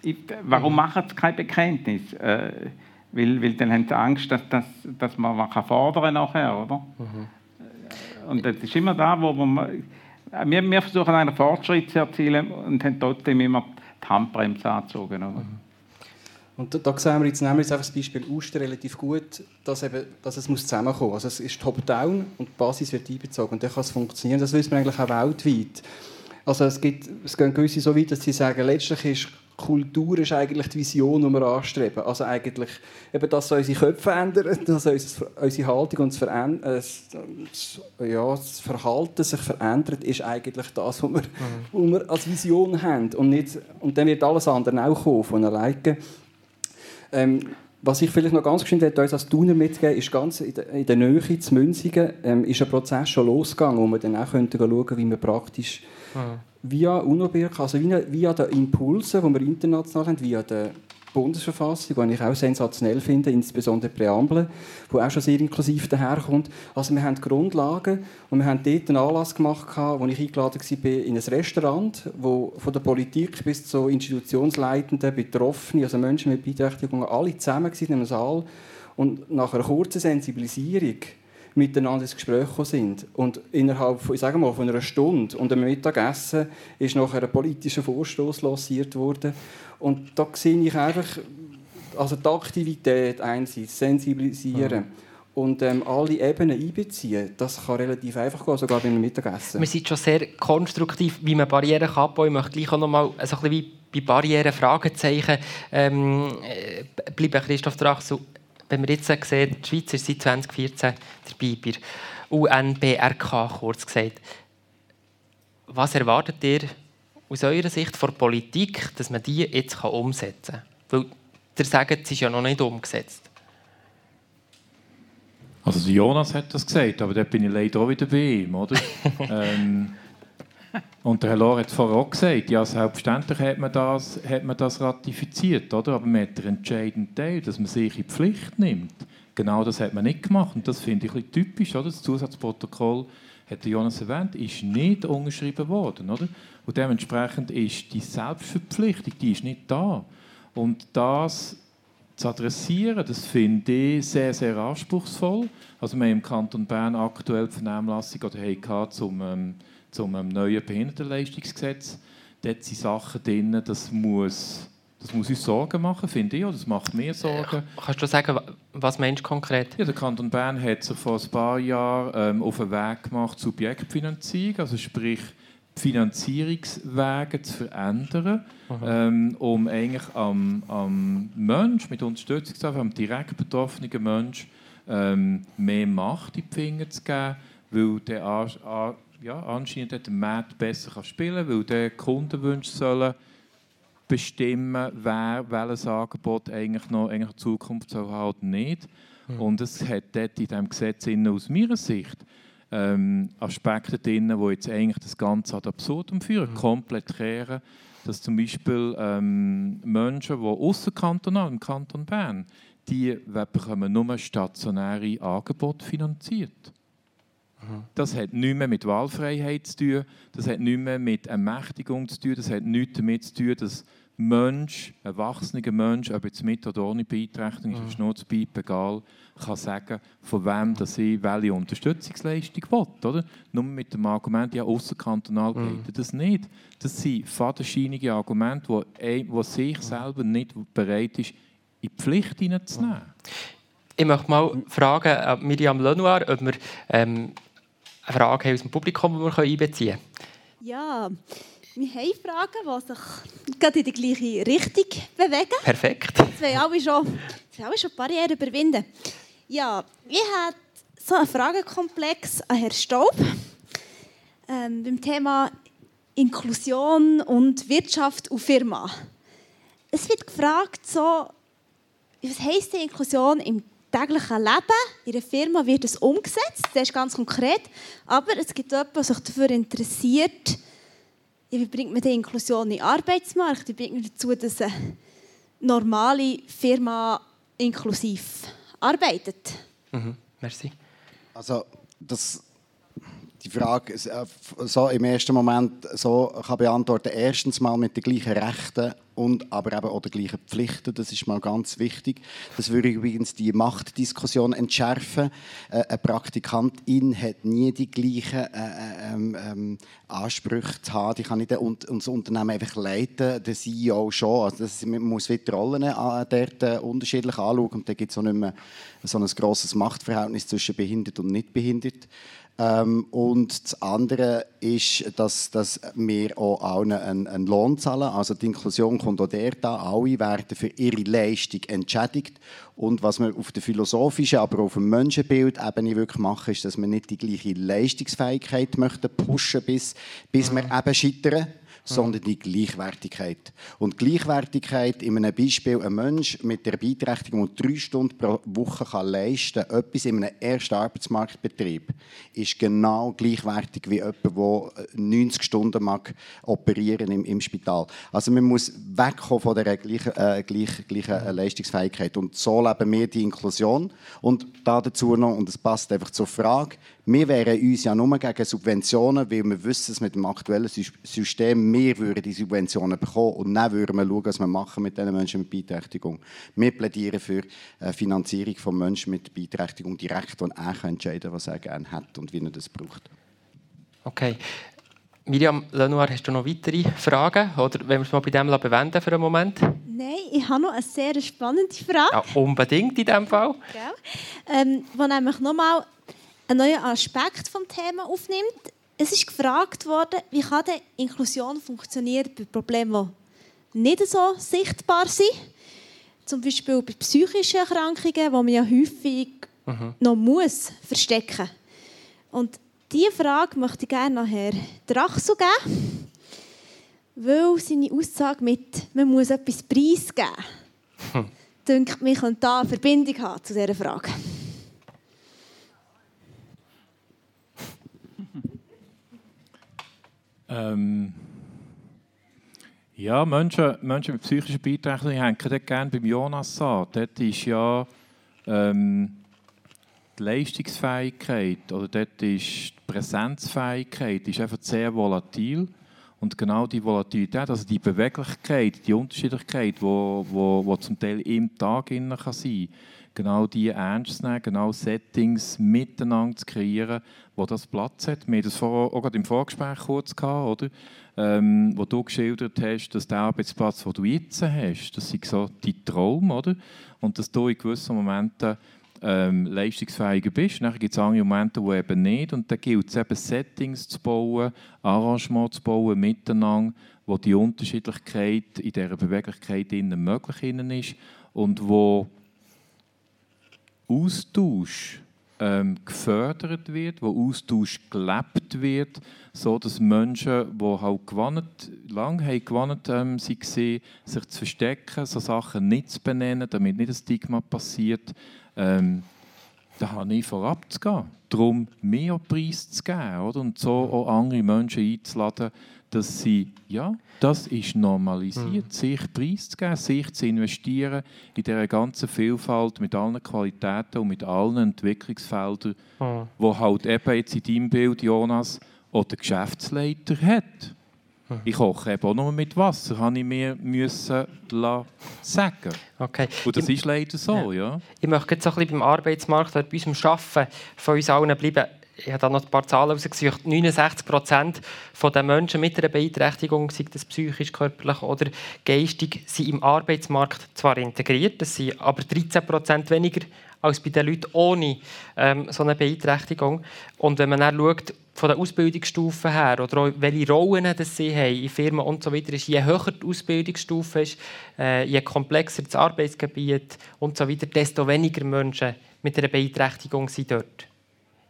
Ich, warum machen sie kein Bekenntnis? Äh, weil, weil dann haben sie Angst, dass, dass, dass man was fordern nachher, oder? Mhm. Und das ist immer da, wo man... Wir, wir versuchen einen Fortschritt zu erzielen und haben trotzdem immer die Handbremse angezogen. Oder? Mhm.
Und da, da sehen wir jetzt, nehmen wir jetzt einfach das Beispiel Uster relativ gut, dass, eben, dass es muss zusammenkommen muss. Also es ist top-down und die Basis wird einbezogen und dann kann es funktionieren. Das wissen wir eigentlich auch weltweit. Also es, gibt, es gehen gewisse so weit, dass sie sagen, letztlich ist Kultur ist eigentlich die Vision, die wir anstreben. Also eigentlich, eben, dass unsere Köpfe ändern, [laughs] dass unsere Haltung und äh, das, ja, das Verhalten sich verändert, ist eigentlich das, was wir, mhm. was wir als Vision haben. Und, nicht, und dann wird alles andere auch kommen von alleine. Ähm, was ich vielleicht noch ganz geschwind uns als Tuner mitgeben ist ganz in der, in der Nähe zu Münzigen ähm, ist ein Prozess schon losgegangen, wo wir dann auch schauen könnten, wie wir praktisch mhm. via UNOBIRK, also via, via den Impulsen, die wir international haben, via den Bundesverfassung, die ich auch sensationell finde, insbesondere die Präambel, die auch schon sehr inklusiv daherkommt. Also wir haben Grundlagen und wir haben dort einen Anlass gemacht, wo ich eingeladen war in ein Restaurant, wo von der Politik bis zu Institutionsleitenden, Betroffenen, also Menschen mit Beeinträchtigungen, alle zusammen in einem Saal und nach einer kurzen Sensibilisierung miteinander ins Gespräch sind. Und innerhalb von, ich sage mal, von einer Stunde und einem Mittagessen ist nachher ein politischer Vorstoß lanciert worden. Und da sehe ich einfach, also die Aktivität einerseits, sensibilisieren. Mhm und ähm, alle Ebenen einbeziehen, das kann relativ einfach gehen, sogar beim Mittagessen.
Wir sind schon sehr konstruktiv, wie man Barrieren kann abbauen. Ich möchte gleich auch noch mal so ein bisschen wie bei Barrieren Fragezeichen ähm, äh, bleiben. Christoph Drachsel, wenn wir jetzt sehen, die Schweiz ist seit 2014 dabei bei UNBRK, kurz gesagt. Was erwartet ihr aus eurer Sicht von Politik, dass man die jetzt umsetzen kann? Weil ihr sagt, es ist ja noch nicht umgesetzt.
Also Jonas hat das gesagt, aber da bin ich leider auch wieder bei ihm, oder? [laughs] ähm, und der Herr Lohr hat vorher auch gesagt, ja, selbstverständlich hat man das, hat man das ratifiziert, oder? aber man hat den entscheidenden Teil, dass man sich in die Pflicht nimmt. Genau das hat man nicht gemacht und das finde ich ein typisch. Oder? Das Zusatzprotokoll, hat Jonas erwähnt, ist nicht unterschrieben worden. Oder? Und dementsprechend ist die Selbstverpflichtung, die ist nicht da. Und das zu adressieren, das finde ich sehr, sehr anspruchsvoll. Also wir haben im Kanton Bern aktuell die Vernehmlassung oder haben zum ähm, zum ähm, neuen Behindertenleistungsgesetz. Dort sind Sachen drin, das muss, das muss uns Sorgen machen, finde ich, oder das macht mir Sorgen.
Kannst du sagen, Was meinst du konkret?
Ja, der Kanton Bern hat sich vor ein paar Jahren ähm, auf einen Weg gemacht, Subjektfinanzierung, also sprich Finanzierungswege zu verändern, ähm, um eigentlich am, am Mensch mit Unterstützung, am direkt betroffenen Mensch ähm, mehr Macht in die Finger zu geben, weil der an, ja, anscheinend der Markt besser kann spielen kann, weil der Kundenwünsche sollen bestimmen, wer welches Angebot eigentlich noch eigentlich Zukunft soll haben oder nicht. Mhm. Und es hat dort in diesem Gesetz aus meiner Sicht ähm, Aspekte drin, die jetzt eigentlich das Ganze ad absurdum führen, mhm. komplett kehren, dass zum Beispiel ähm, Menschen, die außerkantonal im Kanton Bern, die bekommen nur stationäre Angebote finanziert. Mhm. Das hat nichts mehr mit Wahlfreiheit zu tun, das hat nichts mehr mit Ermächtigung zu tun, das hat nichts damit zu tun, dass Mensch, ein erwachsener Mensch, ob jetzt mit oder ohne Beeinträchtigung, ist mhm. Schnurzpiep egal, kann sagen, von wem dass ich welche Unterstützungsleistung will. Oder? Nur mit dem Argument, ja, außerkantonal mhm. geht das nicht. Das sind fadenscheinige Argumente, wo, wo sich selber nicht bereit ist, in die Pflicht hineinzunehmen.
Ich möchte mal fragen, äh, Miriam Lenoir, ob wir ähm, eine Frage aus dem Publikum, die wir einbeziehen können.
Ja, wir haben Fragen, die sich gerade in die gleiche Richtung bewegen.
Perfekt.
Jetzt wollen alle schon, alle schon Barrieren überwinden. Ja, ich habe so einen Fragenkomplex an Herrn Staub ähm, beim Thema Inklusion und Wirtschaft und Firma. Es wird gefragt, so, was heisst die Inklusion im täglichen Leben? In einer Firma wird es umgesetzt, das ist ganz konkret, aber es gibt jemanden, der sich dafür interessiert, wie bringt man die Inklusion in den Arbeitsmarkt? Wie bringt man dazu, dass eine normale Firma inklusiv arbeitet?
Mhm. Merci.
Also das die Frage äh, so im ersten Moment so kann beantworten. Erstens mal mit den gleichen Rechten und aber eben auch den gleichen Pflichten. Das ist mal ganz wichtig. Das würde übrigens die Machtdiskussion entschärfen. Äh, eine Praktikantin hat nie die gleichen äh, äh ähm, ähm, Ansprüche zu haben. Die kann nicht und, das Unternehmen einfach leiten, der CEO schon. Also das, man muss die Rollen äh, dort äh, unterschiedlich anschauen und da gibt es auch nicht mehr so ein grosses Machtverhältnis zwischen behindert und nicht behindert. Ähm, und das andere ist, dass, dass wir auch allen einen, einen, Lohn zahlen. Also die Inklusion kommt auch der da. Alle werden für ihre Leistung entschädigt. Und was wir auf der philosophischen, aber auch auf dem Menschenbild-Ebene wirklich machen, ist, dass wir nicht die gleiche Leistungsfähigkeit möchten pushen, bis, bis wir eben scheitern sondern die Gleichwertigkeit. Und Gleichwertigkeit in einem Beispiel, ein Mensch mit der Beeinträchtigung, der drei Stunden pro Woche kann leisten kann, etwas in einem ersten Arbeitsmarktbetrieb, ist genau gleichwertig wie jemand, der 90 Stunden mag operieren im, im Spital. Also man muss wegkommen von der gleichen, äh, gleich, gleichen äh, Leistungsfähigkeit. Und so leben wir die Inklusion. Und da dazu noch, und es passt einfach zur Frage, wir wehren uns ja nur gegen Subventionen, weil wir wissen, dass mit dem aktuellen System wir würden die Subventionen bekommen und dann würden wir schauen, was wir machen mit den Menschen mit Beeinträchtigung. Wir plädieren für eine Finanzierung von Menschen mit Beeinträchtigung direkt, und er entscheiden kann, was er gerne hat und wie er das braucht.
Okay. Miriam Lenoir, hast du noch weitere Fragen? Oder wenn wir es mal bei dem bewenden für einen Moment?
Nein, ich habe noch eine sehr spannende Frage.
Ja, unbedingt in diesem Fall.
Ähm, wo nämlich nochmal einen neuen Aspekt vom Thema aufnimmt. Es ist gefragt worden, wie kann denn Inklusion funktionieren bei Problemen, die nicht so sichtbar sind. Zum Beispiel bei psychischen Erkrankungen, die man ja häufig mhm. noch muss verstecken Und diese Frage möchte ich gerne nachher Drachso geben, weil seine Aussage mit «man muss etwas preisgeben» hm. denkt, wir können da eine Verbindung haben zu dieser Frage.
Ähm, ja, Menschen, Menschen mit psychischen Beeinträchtigungen hängen gerne beim Jonas an. Dort ist ja ähm, die Leistungsfähigkeit oder dort ist die Präsenzfähigkeit ist einfach sehr volatil. Und genau die Volatilität, also die Beweglichkeit, die Unterschiedlichkeit, die wo, wo, wo zum Teil im Tag sein kann, genau die ernst nehmen, genau Settings miteinander zu kreieren, wo das Platz hat. Wir hatten das vor, auch gerade im Vorgespräch kurz gehabt, oder? Ähm, wo du geschildert hast, dass der Arbeitsplatz, den du jetzt hast, das ist so dein Traum, oder? Und dass du in gewissen Momenten ähm, leistungsfähiger bist. Dann gibt es andere Momente, wo eben nicht. Und dann gilt es eben, Settings zu bauen, Arrangements zu bauen miteinander, wo die Unterschiedlichkeit in dieser Beweglichkeit innen möglich ist und wo Austausch ähm, gefördert wird, wo Austausch gelebt wird, so dass Menschen, die halt gewannet, lange haben gewannet ähm, sind, sich zu verstecken, so Sachen nicht zu benennen, damit nicht ein Stigma passiert, ähm, da habe ich vorab zu gehen. Darum mehr Preis zu geben oder? und so auch andere Menschen einzuladen, dass sie, ja, das ist normalisiert, mhm. sich preiszugeben, sich zu investieren in dieser ganzen Vielfalt mit allen Qualitäten und mit allen Entwicklungsfeldern, mhm. wo halt eben jetzt in deinem Bild, Jonas, auch der Geschäftsleiter hat. Ich koche eben auch nur mit Wasser, habe ich mir müssen sagen
okay.
Und das ich, ist leider so, ja. ja.
Ich möchte jetzt so ein bisschen beim Arbeitsmarkt oder bei unserem Arbeiten von uns allen bleiben ich habe da noch ein paar Zahlen rausgesucht, 69 Prozent der Menschen mit einer Beeinträchtigung, sei das psychisch, körperlich oder geistig, sind im Arbeitsmarkt zwar integriert, das sind aber 13 Prozent weniger als bei den Leuten ohne ähm, so eine Beeinträchtigung. Und wenn man dann schaut, von der Ausbildungsstufe her oder auch welche Rollen das sie haben in Firmen und so weiter, ist, je höher die Ausbildungsstufe ist, äh, je komplexer das Arbeitsgebiet und so weiter, desto weniger Menschen mit einer Beeinträchtigung sind dort.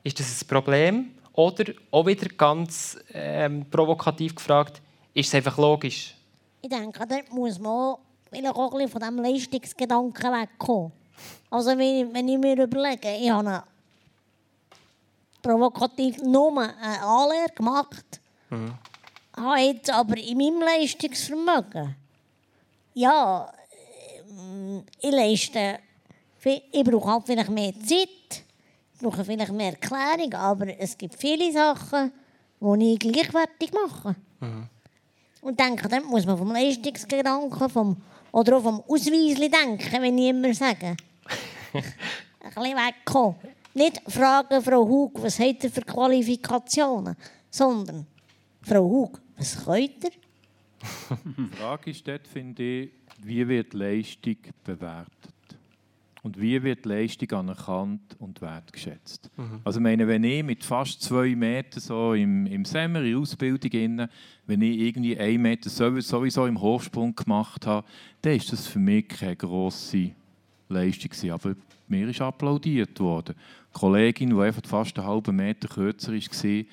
Ist das ein Problem? Oder auch wieder ganz ähm, provokativ gefragt, ist es einfach logisch?
Ich denke, da muss man auch ein bisschen von diesem Leistungsgedanken wegkommen. Wenn ich mir überlege, ich habe provokativ nur eine Anlehre gemacht, mhm. habe jetzt aber in meinem Leistungsvermögen, ja, ich leiste, ich brauche halt vielleicht mehr Zeit, brauchen vielleicht mehr Erklärung, aber es gibt viele Sachen, die ich gleichwertig mache. Mhm. Und denke, dann muss man vom Leistungsgedanken vom, oder auch vom Ausweisli denken, wenn ich immer sage. Ein bisschen wegkommen. Nicht fragen, Frau Hug, was hat ihr für Qualifikationen, sondern, Frau Hug, was könnt ihr?
Die Frage ist dort, finde ich, wie wird Leistung bewertet? Und wie wird Leistung anerkannt und wertgeschätzt? Mhm. Also meine, wenn ich mit fast zwei Metern so im, im Sommer in Ausbildung, inne, wenn ich irgendwie einen Meter sowieso im Hochsprung gemacht habe, dann ist das für mich keine grosse Leistung gewesen. Aber mir ist applaudiert worden. Eine Kollegin, die einfach fast einen halben Meter kürzer war,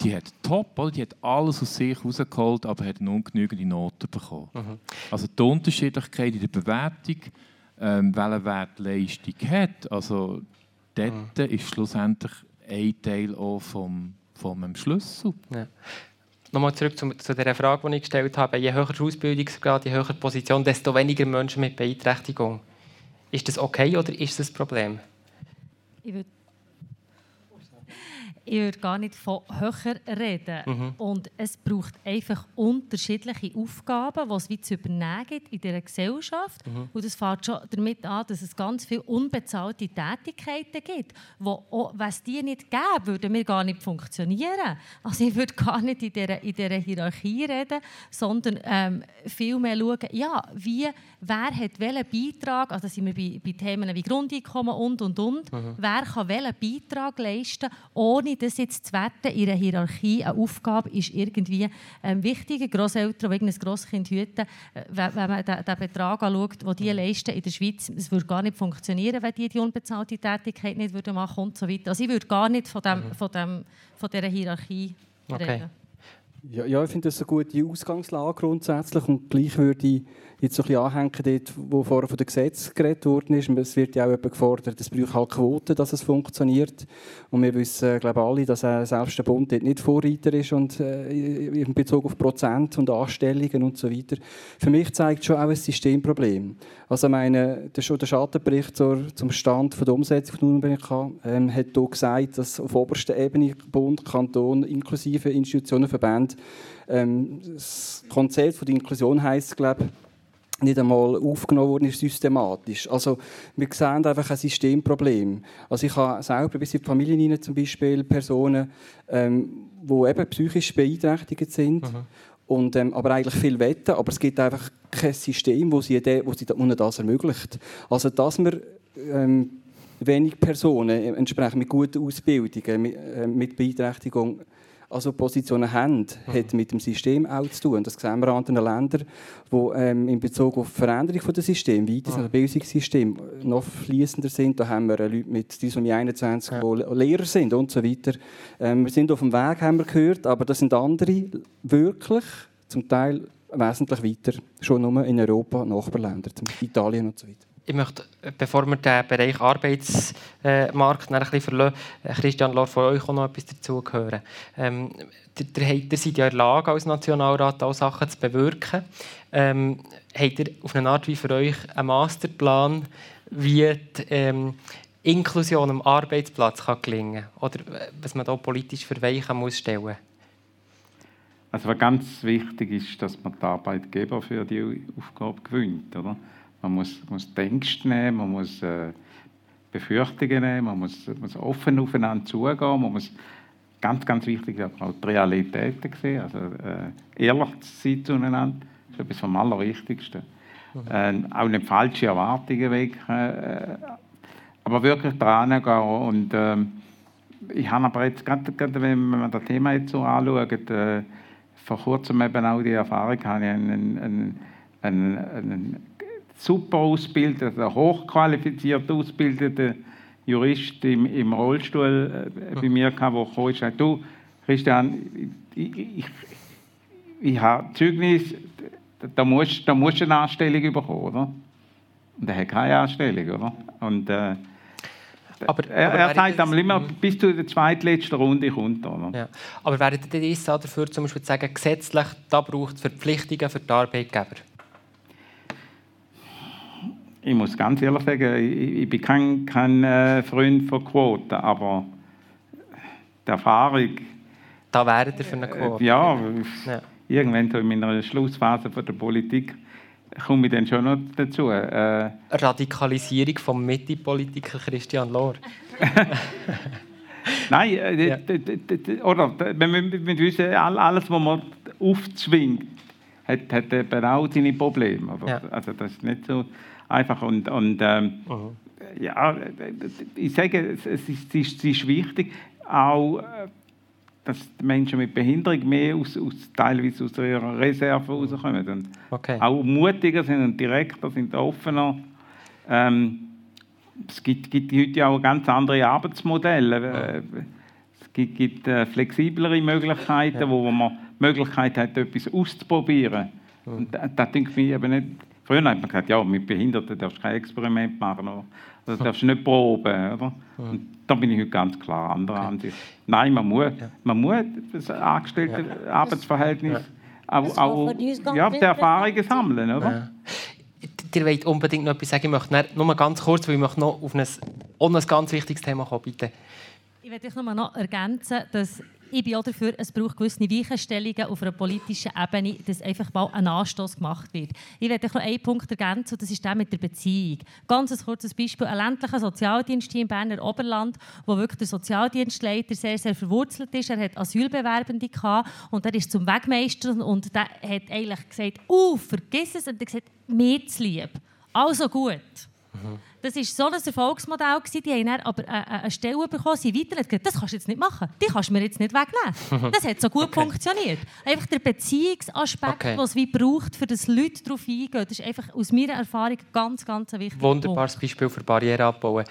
die hat top, oder? die hat alles aus sich rausgeholt, aber hat eine ungenügende Note bekommen. Mhm. Also die Unterschiedlichkeit in der Bewertung ähm, welchen Wert Leistung hat. Also dort mhm. ist schlussendlich ein Teil auch vom, vom Schlüssel. Ja.
Nochmal zurück zu, zu der Frage, die ich gestellt habe. Je höher der Ausbildungsgrad, je höher die Position, desto weniger Menschen mit Beeinträchtigung. Ist das okay oder ist das ein Problem?
Ich würde ich würde gar nicht von höher reden. Mhm. Und es braucht einfach unterschiedliche Aufgaben, die es wie zu übernehmen gibt in dieser Gesellschaft. Mhm. Und das fängt schon damit an, dass es ganz viele unbezahlte Tätigkeiten gibt, wo, wenn es die nicht gäbe, würden wir gar nicht funktionieren. Also ich würde gar nicht in dieser, in dieser Hierarchie reden, sondern ähm, vielmehr schauen, ja, wie, wer hat welchen Beitrag, also sind wir bei, bei Themen wie Grundeinkommen und, und, und, mhm. wer kann welchen Beitrag leisten, ohne das jetzt zu werten in einer Hierarchie, eine Aufgabe ist irgendwie ähm, wichtig. Großeltern, die ein Grosskind hüten, äh, wenn, wenn man den, den Betrag anschaut, den die leisten in der Schweiz, es würde gar nicht funktionieren, wenn die die unbezahlte Tätigkeit nicht würden machen und so weiter. Also ich würde gar nicht von, dem, mhm. von, dem, von dieser Hierarchie okay. reden.
Ja, ja, ich finde das eine gute Ausgangslage grundsätzlich und gleich würde ich jetzt so ein bisschen anhängen, dort, wo vorher von dem Gesetz geredet worden ist. Es wird ja auch gefordert, es braucht halt Quoten, dass es funktioniert. Und wir wissen, glaube ich, alle, dass äh, selbst der Bund dort nicht Vorreiter ist und, äh, in Bezug auf Prozent und Anstellungen und so weiter. Für mich zeigt schon auch ein Systemproblem. Also meine, der Schattenbericht zur, zum Stand von der Umsetzung von UNBK ähm, hat hier gesagt, dass auf oberster Ebene Bund, Kanton inklusive Institutionen, Verbände ähm, das Konzept von der Inklusion heisst, glaube ich, nicht einmal aufgenommen worden ist, systematisch. Also wir sehen einfach ein Systemproblem. Also ich habe selber bis in die Familien hinein zum Beispiel Personen, ähm, die eben psychisch beeinträchtigt sind, mhm. und, ähm, aber eigentlich viel wetten, aber es gibt einfach kein System, wo sie, wo sie das ermöglicht. Also dass wir ähm, wenig Personen, entsprechend mit guten Ausbildungen, mit, äh, mit Beeinträchtigung, also Positionen haben, mhm. hat mit dem System auch zu tun. Das sehen wir an anderen Ländern, wo ähm, in Bezug auf die Veränderung des Systems, wie das mhm. Bildungssystem noch fließender sind. Da haben wir Leute mit Trisomie 21, ja. die Lehrer sind und so weiter. Ähm, wir sind auf dem Weg, haben wir gehört, aber das sind andere wirklich zum Teil wesentlich weiter, schon nur in Europa, Nachbarländer, Italien und so weiter
ich möchte, bevor wir den Bereich Arbeitsmarkt ein bisschen verlassen, äh, Christian Lohr, von euch auch noch etwas dazu hören. Ähm, ihr, ihr seid ja in der Lage, als Nationalrat auch Sachen zu bewirken. Ähm, habt ihr auf eine Art wie für euch einen Masterplan, wie die ähm, Inklusion am Arbeitsplatz kann gelingen kann? Oder äh, was man da politisch für Weichen muss stellen
Also was ganz wichtig ist, dass man die Arbeitgeber für die Aufgabe gewinnt. Oder? Man muss, muss Ängste nehmen, man muss äh, Befürchtungen nehmen, man muss, muss offen aufeinander zugehen, man muss ganz, ganz wichtig auch die Realitäten sehen, also äh, ehrlich zu sein zueinander, das ist etwas vom Allerwichtigsten. Äh, auch nicht falsche Erwartungen wecken, äh, aber wirklich dran gehen und äh, ich habe aber jetzt gerade, gerade wenn man das Thema jetzt so anschaut, äh, vor kurzem eben auch die Erfahrung, habe ich einen, einen, einen, einen super ausgebildeter, hochqualifiziert ausgebildeter Jurist im, im Rollstuhl äh, bei mir gehabt, der kam sagte, du, Christian, ich, ich, ich habe Zeugnis, da musst, da musst du eine Anstellung bekommen, oder? Und er hat keine Anstellung, oder? Und, äh, aber, er, er sagt einmal immer, mhm. bis zu der zweitletzten Runde kommt. Oder?
Ja. Aber wäre ihr dafür zum Beispiel zu sagen, gesetzlich, da braucht es Verpflichtungen für die Arbeitgeber?
Ich muss ganz ehrlich sagen, ich, ich bin kein, kein äh, Freund von Quoten, aber die Erfahrung.
Da wäre ihr für eine Quote.
Äh, ja, ja, irgendwann in meiner Schlussphase von der Politik komme ich dann schon noch dazu. Äh,
Radikalisierung vom Mitte-Politiker Christian Lohr. [laughs]
Nein, äh, ja. oder wenn wir wissen, alles, was man aufzwingt, hat, hat eben auch seine Probleme. Ja. Also das ist nicht so einfach und, und ähm, ja, ich sage, es ist, es ist wichtig, auch äh, dass die Menschen mit Behinderung mehr aus, aus teilweise aus ihrer Reserve rauskommen und okay. auch mutiger sind und direkter sind, offener. Ähm, es gibt, gibt heute auch ganz andere Arbeitsmodelle. Ja. Äh, es gibt, gibt äh, flexiblere Möglichkeiten, ja. wo man die Möglichkeit hat, etwas auszuprobieren. Ja. Und das, das denke ich eben nicht Früher hat man gesagt, ja, mit Behinderten darfst du kein Experiment machen. Oder? Also darfst du nicht proben. Oder? Und da bin ich heute ganz klar anderer okay. Ansicht. Nein, man muss, ja. man muss das angestellte ja. Arbeitsverhältnis ja. auch, auch ja, die Erfahrungen sammeln. Oder? Ja.
Ihr wollt unbedingt noch etwas sagen. Ich möchte nur mal ganz kurz, weil ich möchte noch auf ein, ein ganz wichtiges Thema kommen, bitte.
Ich möchte noch ergänzen, dass ich bin auch dafür, es braucht gewisse Weichenstellungen auf einer politischen Ebene, dass einfach mal ein Anstoß gemacht wird. Ich werde noch einen Punkt ergänzen, das ist der mit der Beziehung. Ganz ein kurzes Beispiel: ein ländlicher Sozialdienst hier im Berner Oberland, wo wirklich der Sozialdienstleiter sehr, sehr verwurzelt ist. Er hat Asylbewerbende gehabt und er ist zum Wegmeister und der hat eigentlich gesagt: Uh, vergiss es! Und er hat gesagt: Mir zu lieb. Also gut. Mhm. Das war so ein Erfolgsmodell. Die haben dann aber eine Stelle bekommen, sie weiter gesagt, das kannst du jetzt nicht machen. Die kannst du mir jetzt nicht wegnehmen. [laughs] Das hat so gut okay. funktioniert. Einfach der Beziehungsaspekt, okay. den es wie braucht, für das Leute darauf eingehen, das ist einfach aus meiner Erfahrung ganz, ganz wichtig.
Wunderbares Beispiel für Barrieren abbauen.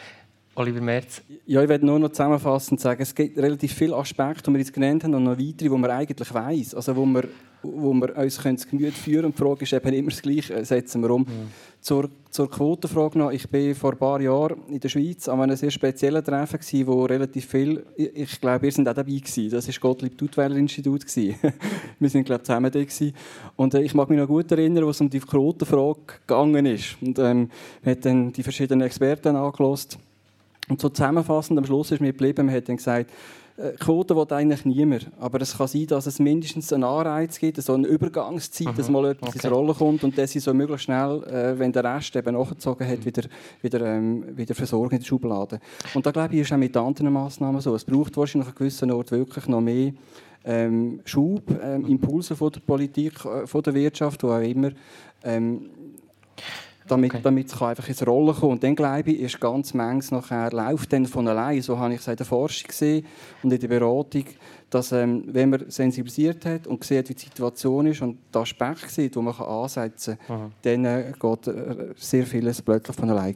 Oliver Merz.
Ja, ich werde nur noch zusammenfassend sagen, es gibt relativ viele Aspekte, die wir jetzt genannt haben, und noch weitere, die man eigentlich weiss. Also wo wir, wo wir uns das Gemüt führen können. Die Frage ist eben immer das Gleiche, setzen wir um. Mhm. Zur, zur Quotenfrage noch. Ich war vor ein paar Jahren in der Schweiz an einem sehr speziellen Treffen, gewesen, wo relativ viel, ich, ich glaube, ihr seid auch dabei gewesen. Das war Gottlieb Duttweiler Institut. [laughs] wir sind, glaube ich, zusammen da gewesen. Und äh, ich mag mich noch gut erinnern, was um die Quotenfrage gegangen ist. Und ähm, wir haben dann die verschiedenen Experten angelost und so zusammenfassend am Schluss ist mir geblieben, man hat dann gesagt, Quote will eigentlich niemand. Aber es kann sein, dass es mindestens einen Anreiz gibt, so eine Übergangszeit, mhm. dass mal etwas okay. ins Rollen kommt und dass sie so möglichst schnell, äh, wenn der Rest eben nachgezogen hat, wieder, wieder, ähm, wieder versorgen in der Schublade. Und da glaube ich, ist auch mit anderen Massnahmen so. Es braucht wahrscheinlich an gewissen Ort wirklich noch mehr ähm, Schub, ähm, Impulse von der Politik, äh, von der Wirtschaft, wo auch immer. Ähm, damit, okay. damit es einfach ins Rollen kommt. Und dann glaube ich, ist ganz manches nachher läuft dann von allein. So habe ich es in der Forschung gesehen und in der Beratung, dass ähm, wenn man sensibilisiert hat und sieht, wie die Situation ist und den Aspekt sieht, den man ansetzen kann, dann äh, geht äh, sehr vieles plötzlich von alleine.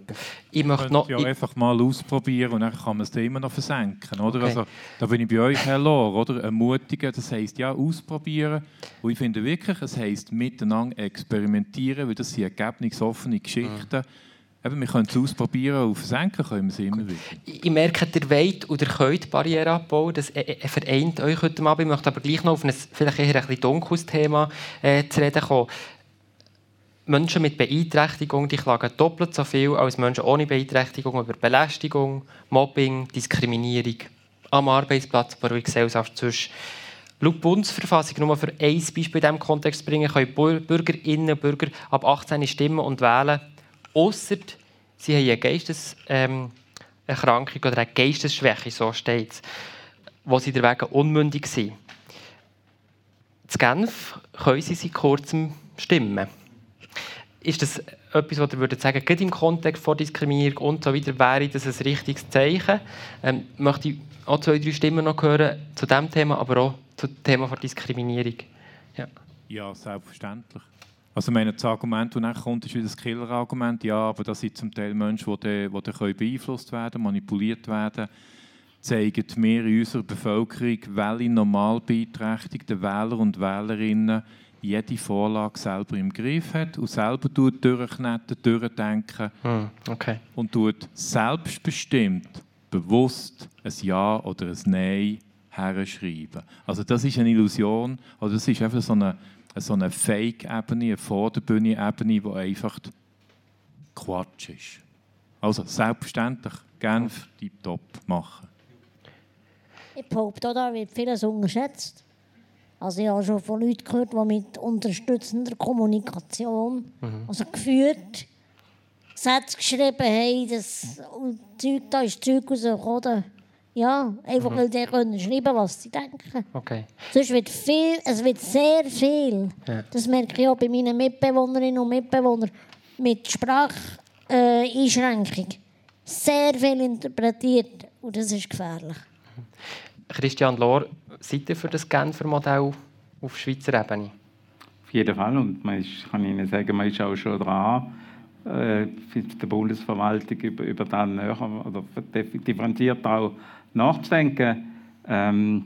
Ich möchte noch ja einfach mal ausprobieren und dann kann man es immer noch versenken. Oder? Okay. Also, da bin ich bei euch, Herr Lohr, oder? Ermutigen, das heisst ja ausprobieren. Und ich finde wirklich, es heisst miteinander experimentieren, weil das sind ergebnisoffene Geschichten. Mhm Eben, wir können es ausprobieren und versenken können wir es immer wieder.
Ich merke, ihr wollt oder könnt Barrieren abbauen. Das äh, äh, vereint euch heute Abend. Ich möchte aber gleich noch auf ein vielleicht eher ein dunkles Thema äh, zu reden kommen. Menschen mit Beeinträchtigung die klagen doppelt so viel als Menschen ohne Beeinträchtigung über Belästigung, Mobbing, Diskriminierung am Arbeitsplatz, aber in der Gesellschaft sonst. Laut Bundesverfassung, nur für ein Beispiel in diesem Kontext zu bringen, können Bürgerinnen und Bürger ab 18 stimmen und wählen Ausser sie haben eine Geisteserkrankung ähm, oder eine Geistesschwäche, so steht es, wo sie deswegen unmündig sind. In Genf können sie seit kurzem stimmen. Ist das etwas, was ihr würdet sagen, gerade im Kontext von Diskriminierung und so weiter, wäre das ein richtiges Zeichen? Ähm, möchte ich auch zwei, drei Stimmen noch hören zu diesem Thema, aber auch zum Thema von Diskriminierung.
Ja, ja selbstverständlich. Also meine, das Argument, das dann kommt, ist wieder das Killer-Argument. Ja, aber das sind zum Teil Menschen, die, die, die beeinflusst werden manipuliert werden zeigen wir in unserer Bevölkerung, welche normal beeinträchtigten Wähler und Wählerinnen jede Vorlage selber im Griff hat und selber durchkneten, durchdenken
hm, okay.
und tut selbstbestimmt, bewusst ein Ja oder ein Nein herschreiben. Also das ist eine Illusion, oder das ist einfach so eine so eine Fake-Ebene, eine Vorderbühne-Ebene, die einfach Quatsch ist. Also selbstverständlich, Genf top machen.
Ich behaupte, da wird vieles unterschätzt. Also ich habe schon von Leuten gehört, die mit unterstützender Kommunikation, mhm. also geführt, Sätze geschrieben haben, das Zeug, da ist Zeug rausgekommen, ja, einfach mhm. weil die können schreiben, was sie denken.
Okay.
Sonst wird viel, es wird sehr viel. Ja. Das merke ich auch bei meinen Mitbewohnerinnen und Mitbewohnern mit Spracheinschränkung. Äh, sehr viel interpretiert und das ist gefährlich.
Christian Lohr, seid ihr für das Genfer Modell auf Schweizer Ebene?
Auf jeden Fall und man ist, kann Ihnen sagen, man ist auch schon dran äh, der Bundesverwaltung über, über das näher oder differenziert auch nachzudenken. Ähm,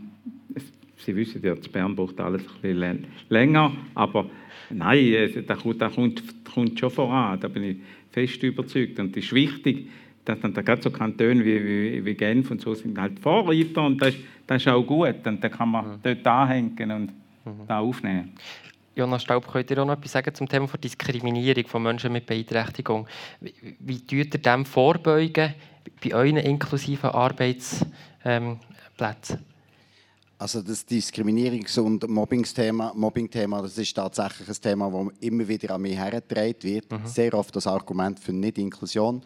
Sie wissen ja, das Bern braucht alles ein bisschen länger, aber nein, da kommt, da kommt, kommt schon voran, da bin ich fest überzeugt. Und es ist wichtig, dass dann da gerade so Kantone wie, wie, wie Genf und so sind halt Vorreiter und das, das ist auch gut. Und da kann man mhm. dort anhängen und mhm. da aufnehmen.
Jonas Staub, könnt ihr auch noch etwas sagen zum Thema von Diskriminierung von Menschen mit Beeinträchtigung? Wie, wie tut ihr dem vorbeugen bei euren inklusiven Arbeitsplätzen? Ähm,
also das Diskriminierungs- und Mobbing-Thema, Mobbing das ist tatsächlich ein Thema, das immer wieder an mich hergetragen wird. Mhm. Sehr oft das Argument für Nicht-Inklusion,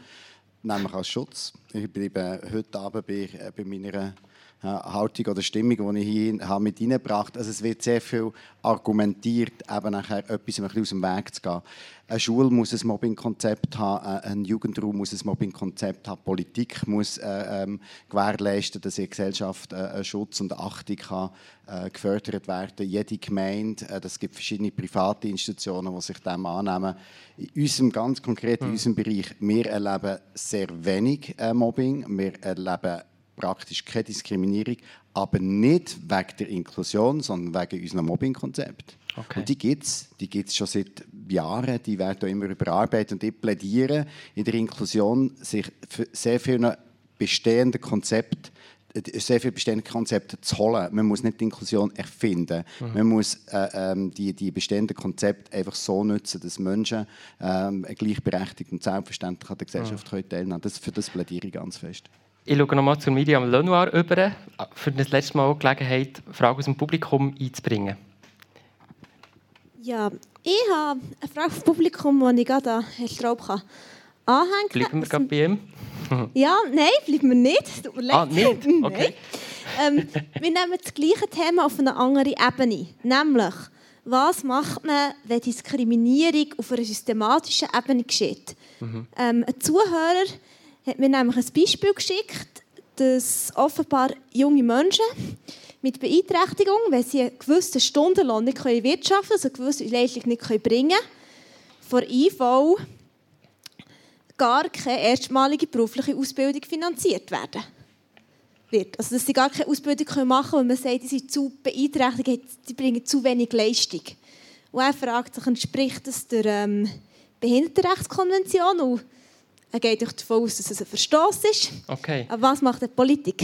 nämlich als Schutz. Ich bleibe heute Abend bei, äh, bei meiner Haltung oder Stimmung, die ich hier habe mit reingebracht habe. Also es wird sehr viel argumentiert, eben nachher etwas ein aus dem Weg zu gehen. Eine Schule muss ein Mobbingkonzept haben, äh, ein Jugendraum muss ein Mobbingkonzept haben, Politik muss äh, ähm, gewährleisten, dass in der Gesellschaft äh, Schutz und Achtung kann, äh, gefördert werden. Jede Gemeinde, äh, es gibt verschiedene private Institutionen, die sich dem annehmen. In unserem, ganz konkret in hm. unserem Bereich, wir erleben sehr wenig äh, Mobbing, wir erleben praktisch keine Diskriminierung, aber nicht wegen der Inklusion, sondern wegen unserem Mobbingkonzept. Okay. Und die gibt es die gibt's schon seit Jahren, die werden auch immer überarbeitet und ich plädiere in der Inklusion, sich für sehr viele bestehende Konzepte sehr viele bestehende Konzepte zu holen. Man muss nicht die Inklusion erfinden. Mhm. Man muss äh, ähm, die, die bestehenden Konzepte einfach so nutzen, dass Menschen ähm, gleichberechtigt und selbstverständlich an der Gesellschaft mhm. teilnehmen können. Das, für das plädiere ich ganz fest.
Ich schaue nochmal zu Miriam Lenoir über, für das letzte Mal Gelegenheit, Fragen aus dem Publikum einzubringen.
Ja, ich habe eine Frage vom Publikum, die ich gerade an Herrn Straub anhängen kann.
Bleiben wir gerade bei ihm? [laughs]
ja, nein, bleiben wir nicht.
Tut mir Ah, nicht? [laughs] Okay.
ähm, wir nehmen das gleiche Thema auf eine andere Ebene. Nämlich, was macht man, wenn Diskriminierung auf einer systematischen Ebene geschieht. Mhm. Ähm, ein Zuhörer hat mir nämlich ein Beispiel geschickt, dass offenbar junge Menschen mit Beeinträchtigung, wenn sie einen gewissen Stundenlohn nicht wirtschaften können, also eine gewisse Leistung nicht bringen können, von IV gar keine erstmalige berufliche Ausbildung finanziert werden wird. Also dass sie gar keine Ausbildung machen können, weil man sagt, sie sind zu beeinträchtigt, sie bringen zu wenig Leistung. Und er fragt sich, entspricht das der ähm, Behindertenrechtskonvention? Und er geht davon aus, dass es ein Verstoß ist.
Okay.
Aber was macht die Politik?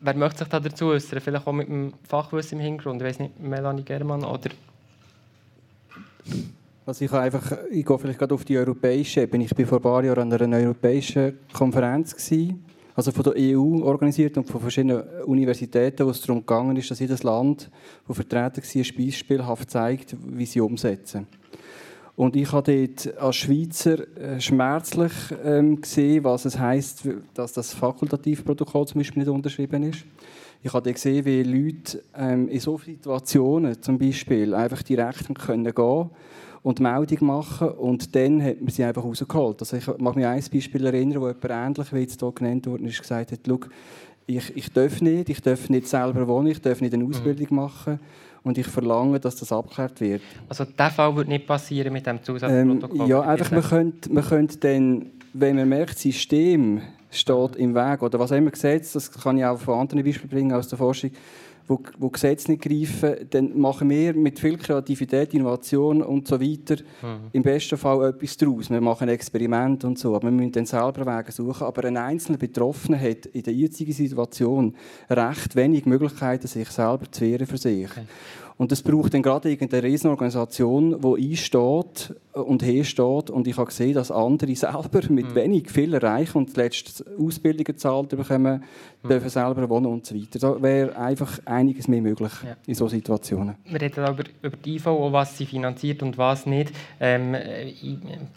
Wer möchte sich da dazu äußern? Vielleicht auch mit dem Fachwissen im Hintergrund. Ich weiß nicht, Melanie Germann oder...
Also ich, einfach, ich gehe vielleicht gerade auf die europäische Ebene. Ich war vor ein paar Jahren an einer europäischen Konferenz, gewesen, also von der EU organisiert und von verschiedenen Universitäten, wo es darum gegangen ist, dass jedes Land, das vertreten war, beispielhaft zeigt, wie sie umsetzen. Und ich habe dort als Schweizer äh, schmerzlich ähm, gesehen, was es heisst, dass das Fakultativprotokoll zum Beispiel nicht unterschrieben ist. Ich habe gesehen, wie Leute ähm, in solchen Situationen zum Beispiel einfach direkt gehen können und Meldung machen und dann hat man sie einfach rausgeholt. Also ich mag mich an ein Beispiel erinnern, wo jemand ähnlich, wie jetzt hier genannt wurde, ist, gesagt hat, ich, ich darf nicht, ich darf nicht selber wohnen, ich darf nicht eine mhm. Ausbildung machen und ich verlange, dass das abgeklärt wird.
Also der Fall wird nicht passieren mit dem Zusatzprotokoll?
Ähm, ja, einfach man könnte, man könnte dann, wenn man merkt, das System steht im Weg oder was immer gesetzt, das kann ich auch von anderen Beispielen bringen aus der Forschung, wo, wo Gesetze nicht greifen, dann machen wir mit viel Kreativität, Innovation und so weiter mhm. im besten Fall etwas daraus. Wir machen Experimente und so, aber wir müssen dann selber Wege suchen. Aber ein einzelner Betroffener hat in der jetzigen Situation recht wenig Möglichkeiten, sich selber zu wehren für sich. Okay. Und es braucht dann gerade irgendeine Riesenorganisation, die einsteht und hersteht. Und ich habe gesehen, dass andere [laughs] selber mit mhm. wenig viel erreichen und zuletzt Ausbildungen gezahlt bekommen, mhm. dürfen selber wohnen und so weiter. Da wäre einfach einiges mehr möglich ja. in solchen Situationen.
Wir reden über, über die IV, was sie finanziert und was nicht. Ähm,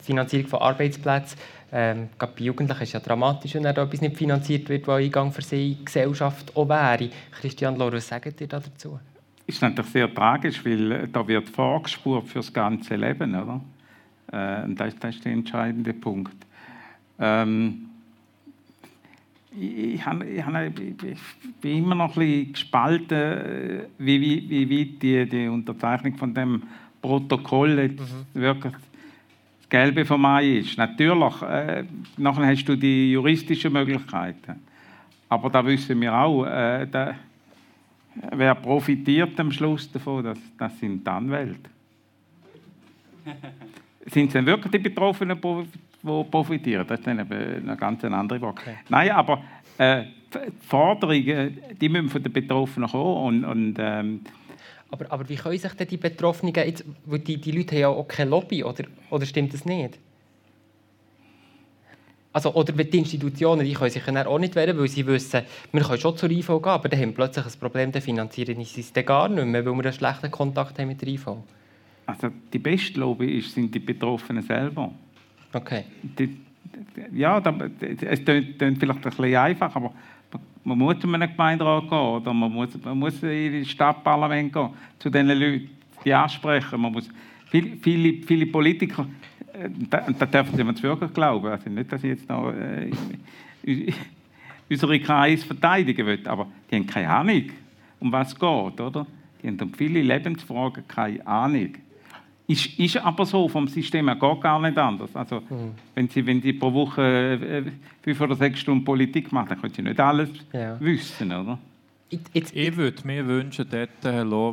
Finanzierung von Arbeitsplätzen. Ähm, gerade bei Jugendlichen ist es ja dramatisch, wenn etwas nicht finanziert wird, was Eingang für sie Gesellschaft auch wäre. Christian Lohr, was sagt ihr dazu?
Ist natürlich sehr tragisch, weil äh, da wird vorgespurt für das ganze Leben, oder? Äh, das, das, ist der entscheidende Punkt. Ähm, ich, ich, ich, ich, bin immer noch ein bisschen gespalten, äh, wie, wie, wie weit die, die Unterzeichnung von dem Protokoll jetzt mhm. wirklich das Gelbe vom Mai ist. Natürlich, äh, nachher hast du die juristischen Möglichkeiten. Aber da wissen wir auch, äh, da, Wer profitiert am Schluss davon? Das, das sind die Anwälte. [laughs] sind es denn wirklich die Betroffenen, die profitieren? Das ist dann eine ganz andere Frage. Okay. Nein, aber äh, die Forderungen die müssen von den Betroffenen kommen. Und, und ähm,
aber, aber wie können sich denn die Betroffenen, jetzt, die, die Leute haben ja auch keine Lobby, oder, oder stimmt das nicht? Also, oder die Institutionen die können sich dann auch nicht wehren, weil sie wissen, wir können schon zur IV gehen, aber dann haben wir plötzlich ein Problem, dann finanzieren sie es dann gar nicht mehr, weil wir einen schlechten Kontakt haben mit der IV.
Also die beste Lobby ist, sind die Betroffenen selber.
Okay.
Die, ja, es klingt vielleicht ein bisschen einfach, aber man muss zu einem Gemeinderat gehen oder man muss, man muss in das Stadtparlament gehen, zu diesen Leuten, die ansprechen. Man muss, viele, viele, viele Politiker da, dürfen Sie mir wirklich glauben. Also nicht, dass ich jetzt noch äh, [laughs] unsere KIs verteidigen will, aber die haben keine Ahnung, um was es geht. Oder? Die haben um viele Lebensfragen keine Ahnung. Ist, ist aber so, vom System her geht gar nicht anders. Also, mhm. wenn, Sie, wenn Sie pro Woche äh, fünf oder sechs Stunden Politik machen, dann können Sie nicht alles ja. wissen. Oder?
Jetzt, ich würde mir wünschen, dort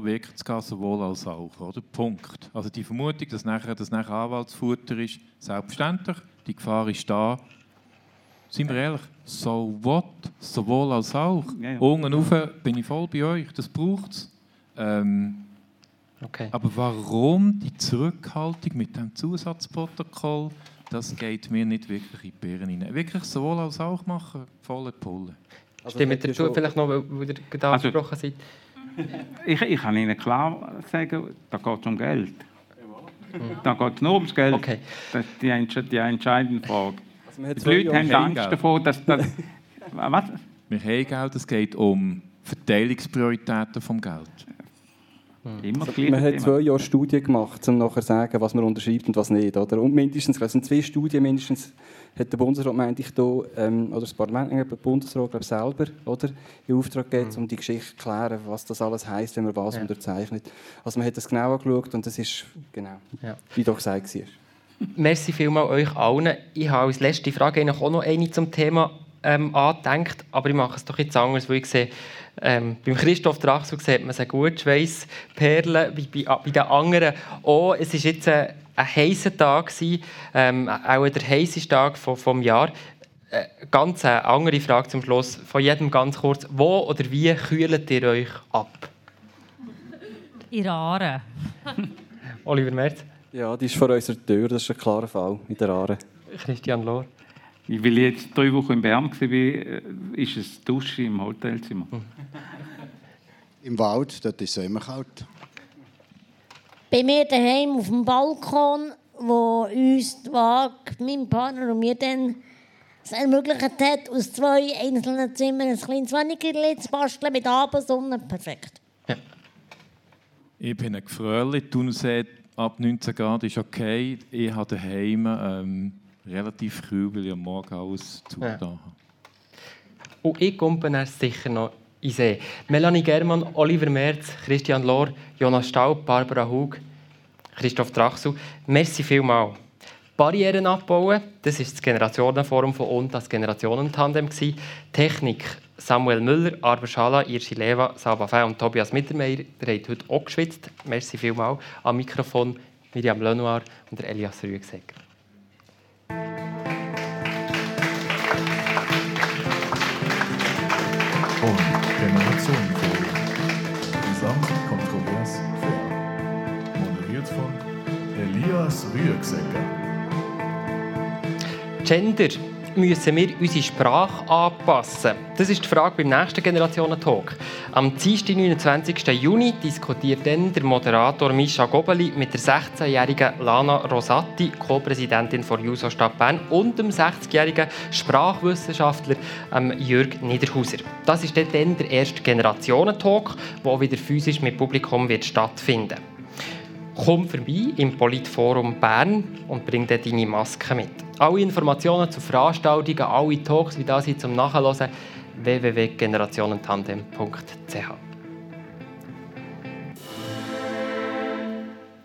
wirklich zu gehen, sowohl als auch. Oder? Punkt. Also die Vermutung, dass nachher, das nachher Anwaltsfutter ist, selbstverständlich. Die Gefahr ist da. Seien wir ehrlich, so what? Sowohl als auch. Ja, ja. Unten rauf bin ich voll bei euch, das braucht es. Ähm, okay. Aber warum die Zurückhaltung mit dem Zusatzprotokoll, das geht mir nicht wirklich in die Birnen rein. Wirklich sowohl als auch machen, volle Pulle.
Also Stimmt dazu vielleicht noch, weil ihr gerade also, angesprochen seid?
Ich, ich kann Ihnen klar sagen, da geht es um Geld. Da geht es nur ums Geld.
Okay.
Das ist die, die entscheidende Frage. Also die Leute haben Angst davor, dass... dass [laughs] was?
Wir haben Geld, es geht um Verteilungsprioritäten vom Geld.
Immer
Also, man hat
Thema.
zwei Jahre Studien gemacht, um nachher zu sagen, was man unterschreibt und was nicht. Oder? Und mindestens, es sind zwei Studien, mindestens hat der Bundesrat, meinte ich, da, ähm, oder das Parlament, äh, der Bundesrat glaube ich, selber oder, in Auftrag gegeben, um die Geschichte zu klären, was das alles heisst, wenn man was
Ja.
unterzeichnet. Also man hat das genau angeschaut und das ist, genau,
Ja.
wie doch gesagt war.
Merci vielmals euch allen. Ich habe als letzte Frage auch noch eine zum Thema ähm, angedenkt, aber ich mache es doch jetzt anders, weil ich sehe, ähm, beim Christoph Drachsel sieht man es gut, Schweiß, Perlen, bei, bei, bei den anderen auch. Es war jetzt ein, ein heißer Tag, gewesen, ähm, auch der heißeste Tag vom, vom Jahr. Äh, ganz eine andere Frage zum Schluss, von jedem ganz kurz. Wo oder wie kühlt ihr euch ab?
In Aare.
Oliver Merz,
Ja, die ist vor unserer Tür, das ist ein klarer Fall mit der Aare.
Christian Lohr.
Weil ich jetzt drei Wochen in Bern war, ist es Dusche im Hotelzimmer. [laughs]
Im Wald, dort ist es immer kalt.
Bei mir daheim auf dem Balkon, wo uns die Waage, mein Partner und mir dann es ermöglicht hat, aus zwei einzelnen Zimmern ein kleines Wenigerli zu basteln mit Abendsonne. Perfekt.
Ich bin ein Gefröli. Die Thunersee ab 19 Grad ist okay. Ich habe daheim ähm, relativ kühl, weil ich am Morgen alles zu
Ja.
habe.
Und ich komme dann sicher noch in See. Melanie Germann, Oliver Merz, Christian Lohr, Jonas Staub, Barbara Hug, Christoph Drachsel. Merci vielmals. Barrieren abbauen, das ist das Generationenforum von uns, das Generationentandem. Technik Samuel Müller, Arber Schala, Irschi Leva, Saba Fey und Tobias Mittermeier. Ihr habt heute auch geschwitzt. Merci vielmals. Am Mikrofon Miriam Lenoir und der Elias Rüegsegger.
Und Generationenforum. Brisant, kontrovers, fair. Moderiert von Elias Rüegsegger.
Gender müssen wir unsere Sprache anpassen? Das ist die Frage beim nächsten Generationen-Talk. Am Dienstag, 29. Juni, diskutiert dann der Moderator Mischa Gobeli mit der 16-jährigen Lana Rosati, Co-Präsidentin von Juso Stadt Bern, und dem 60-jährigen Sprachwissenschaftler ähm, Jörg Niederhauser. Das ist dann der erste Generationen-Talk, der wieder physisch mit Publikum wird stattfinden Komm vorbei im Politforum Bern und bring dir deine Maske mit. Alle Informationen zu Veranstaltungen, alle Talks wie das hier zum Nachhören www.generationentandem.ch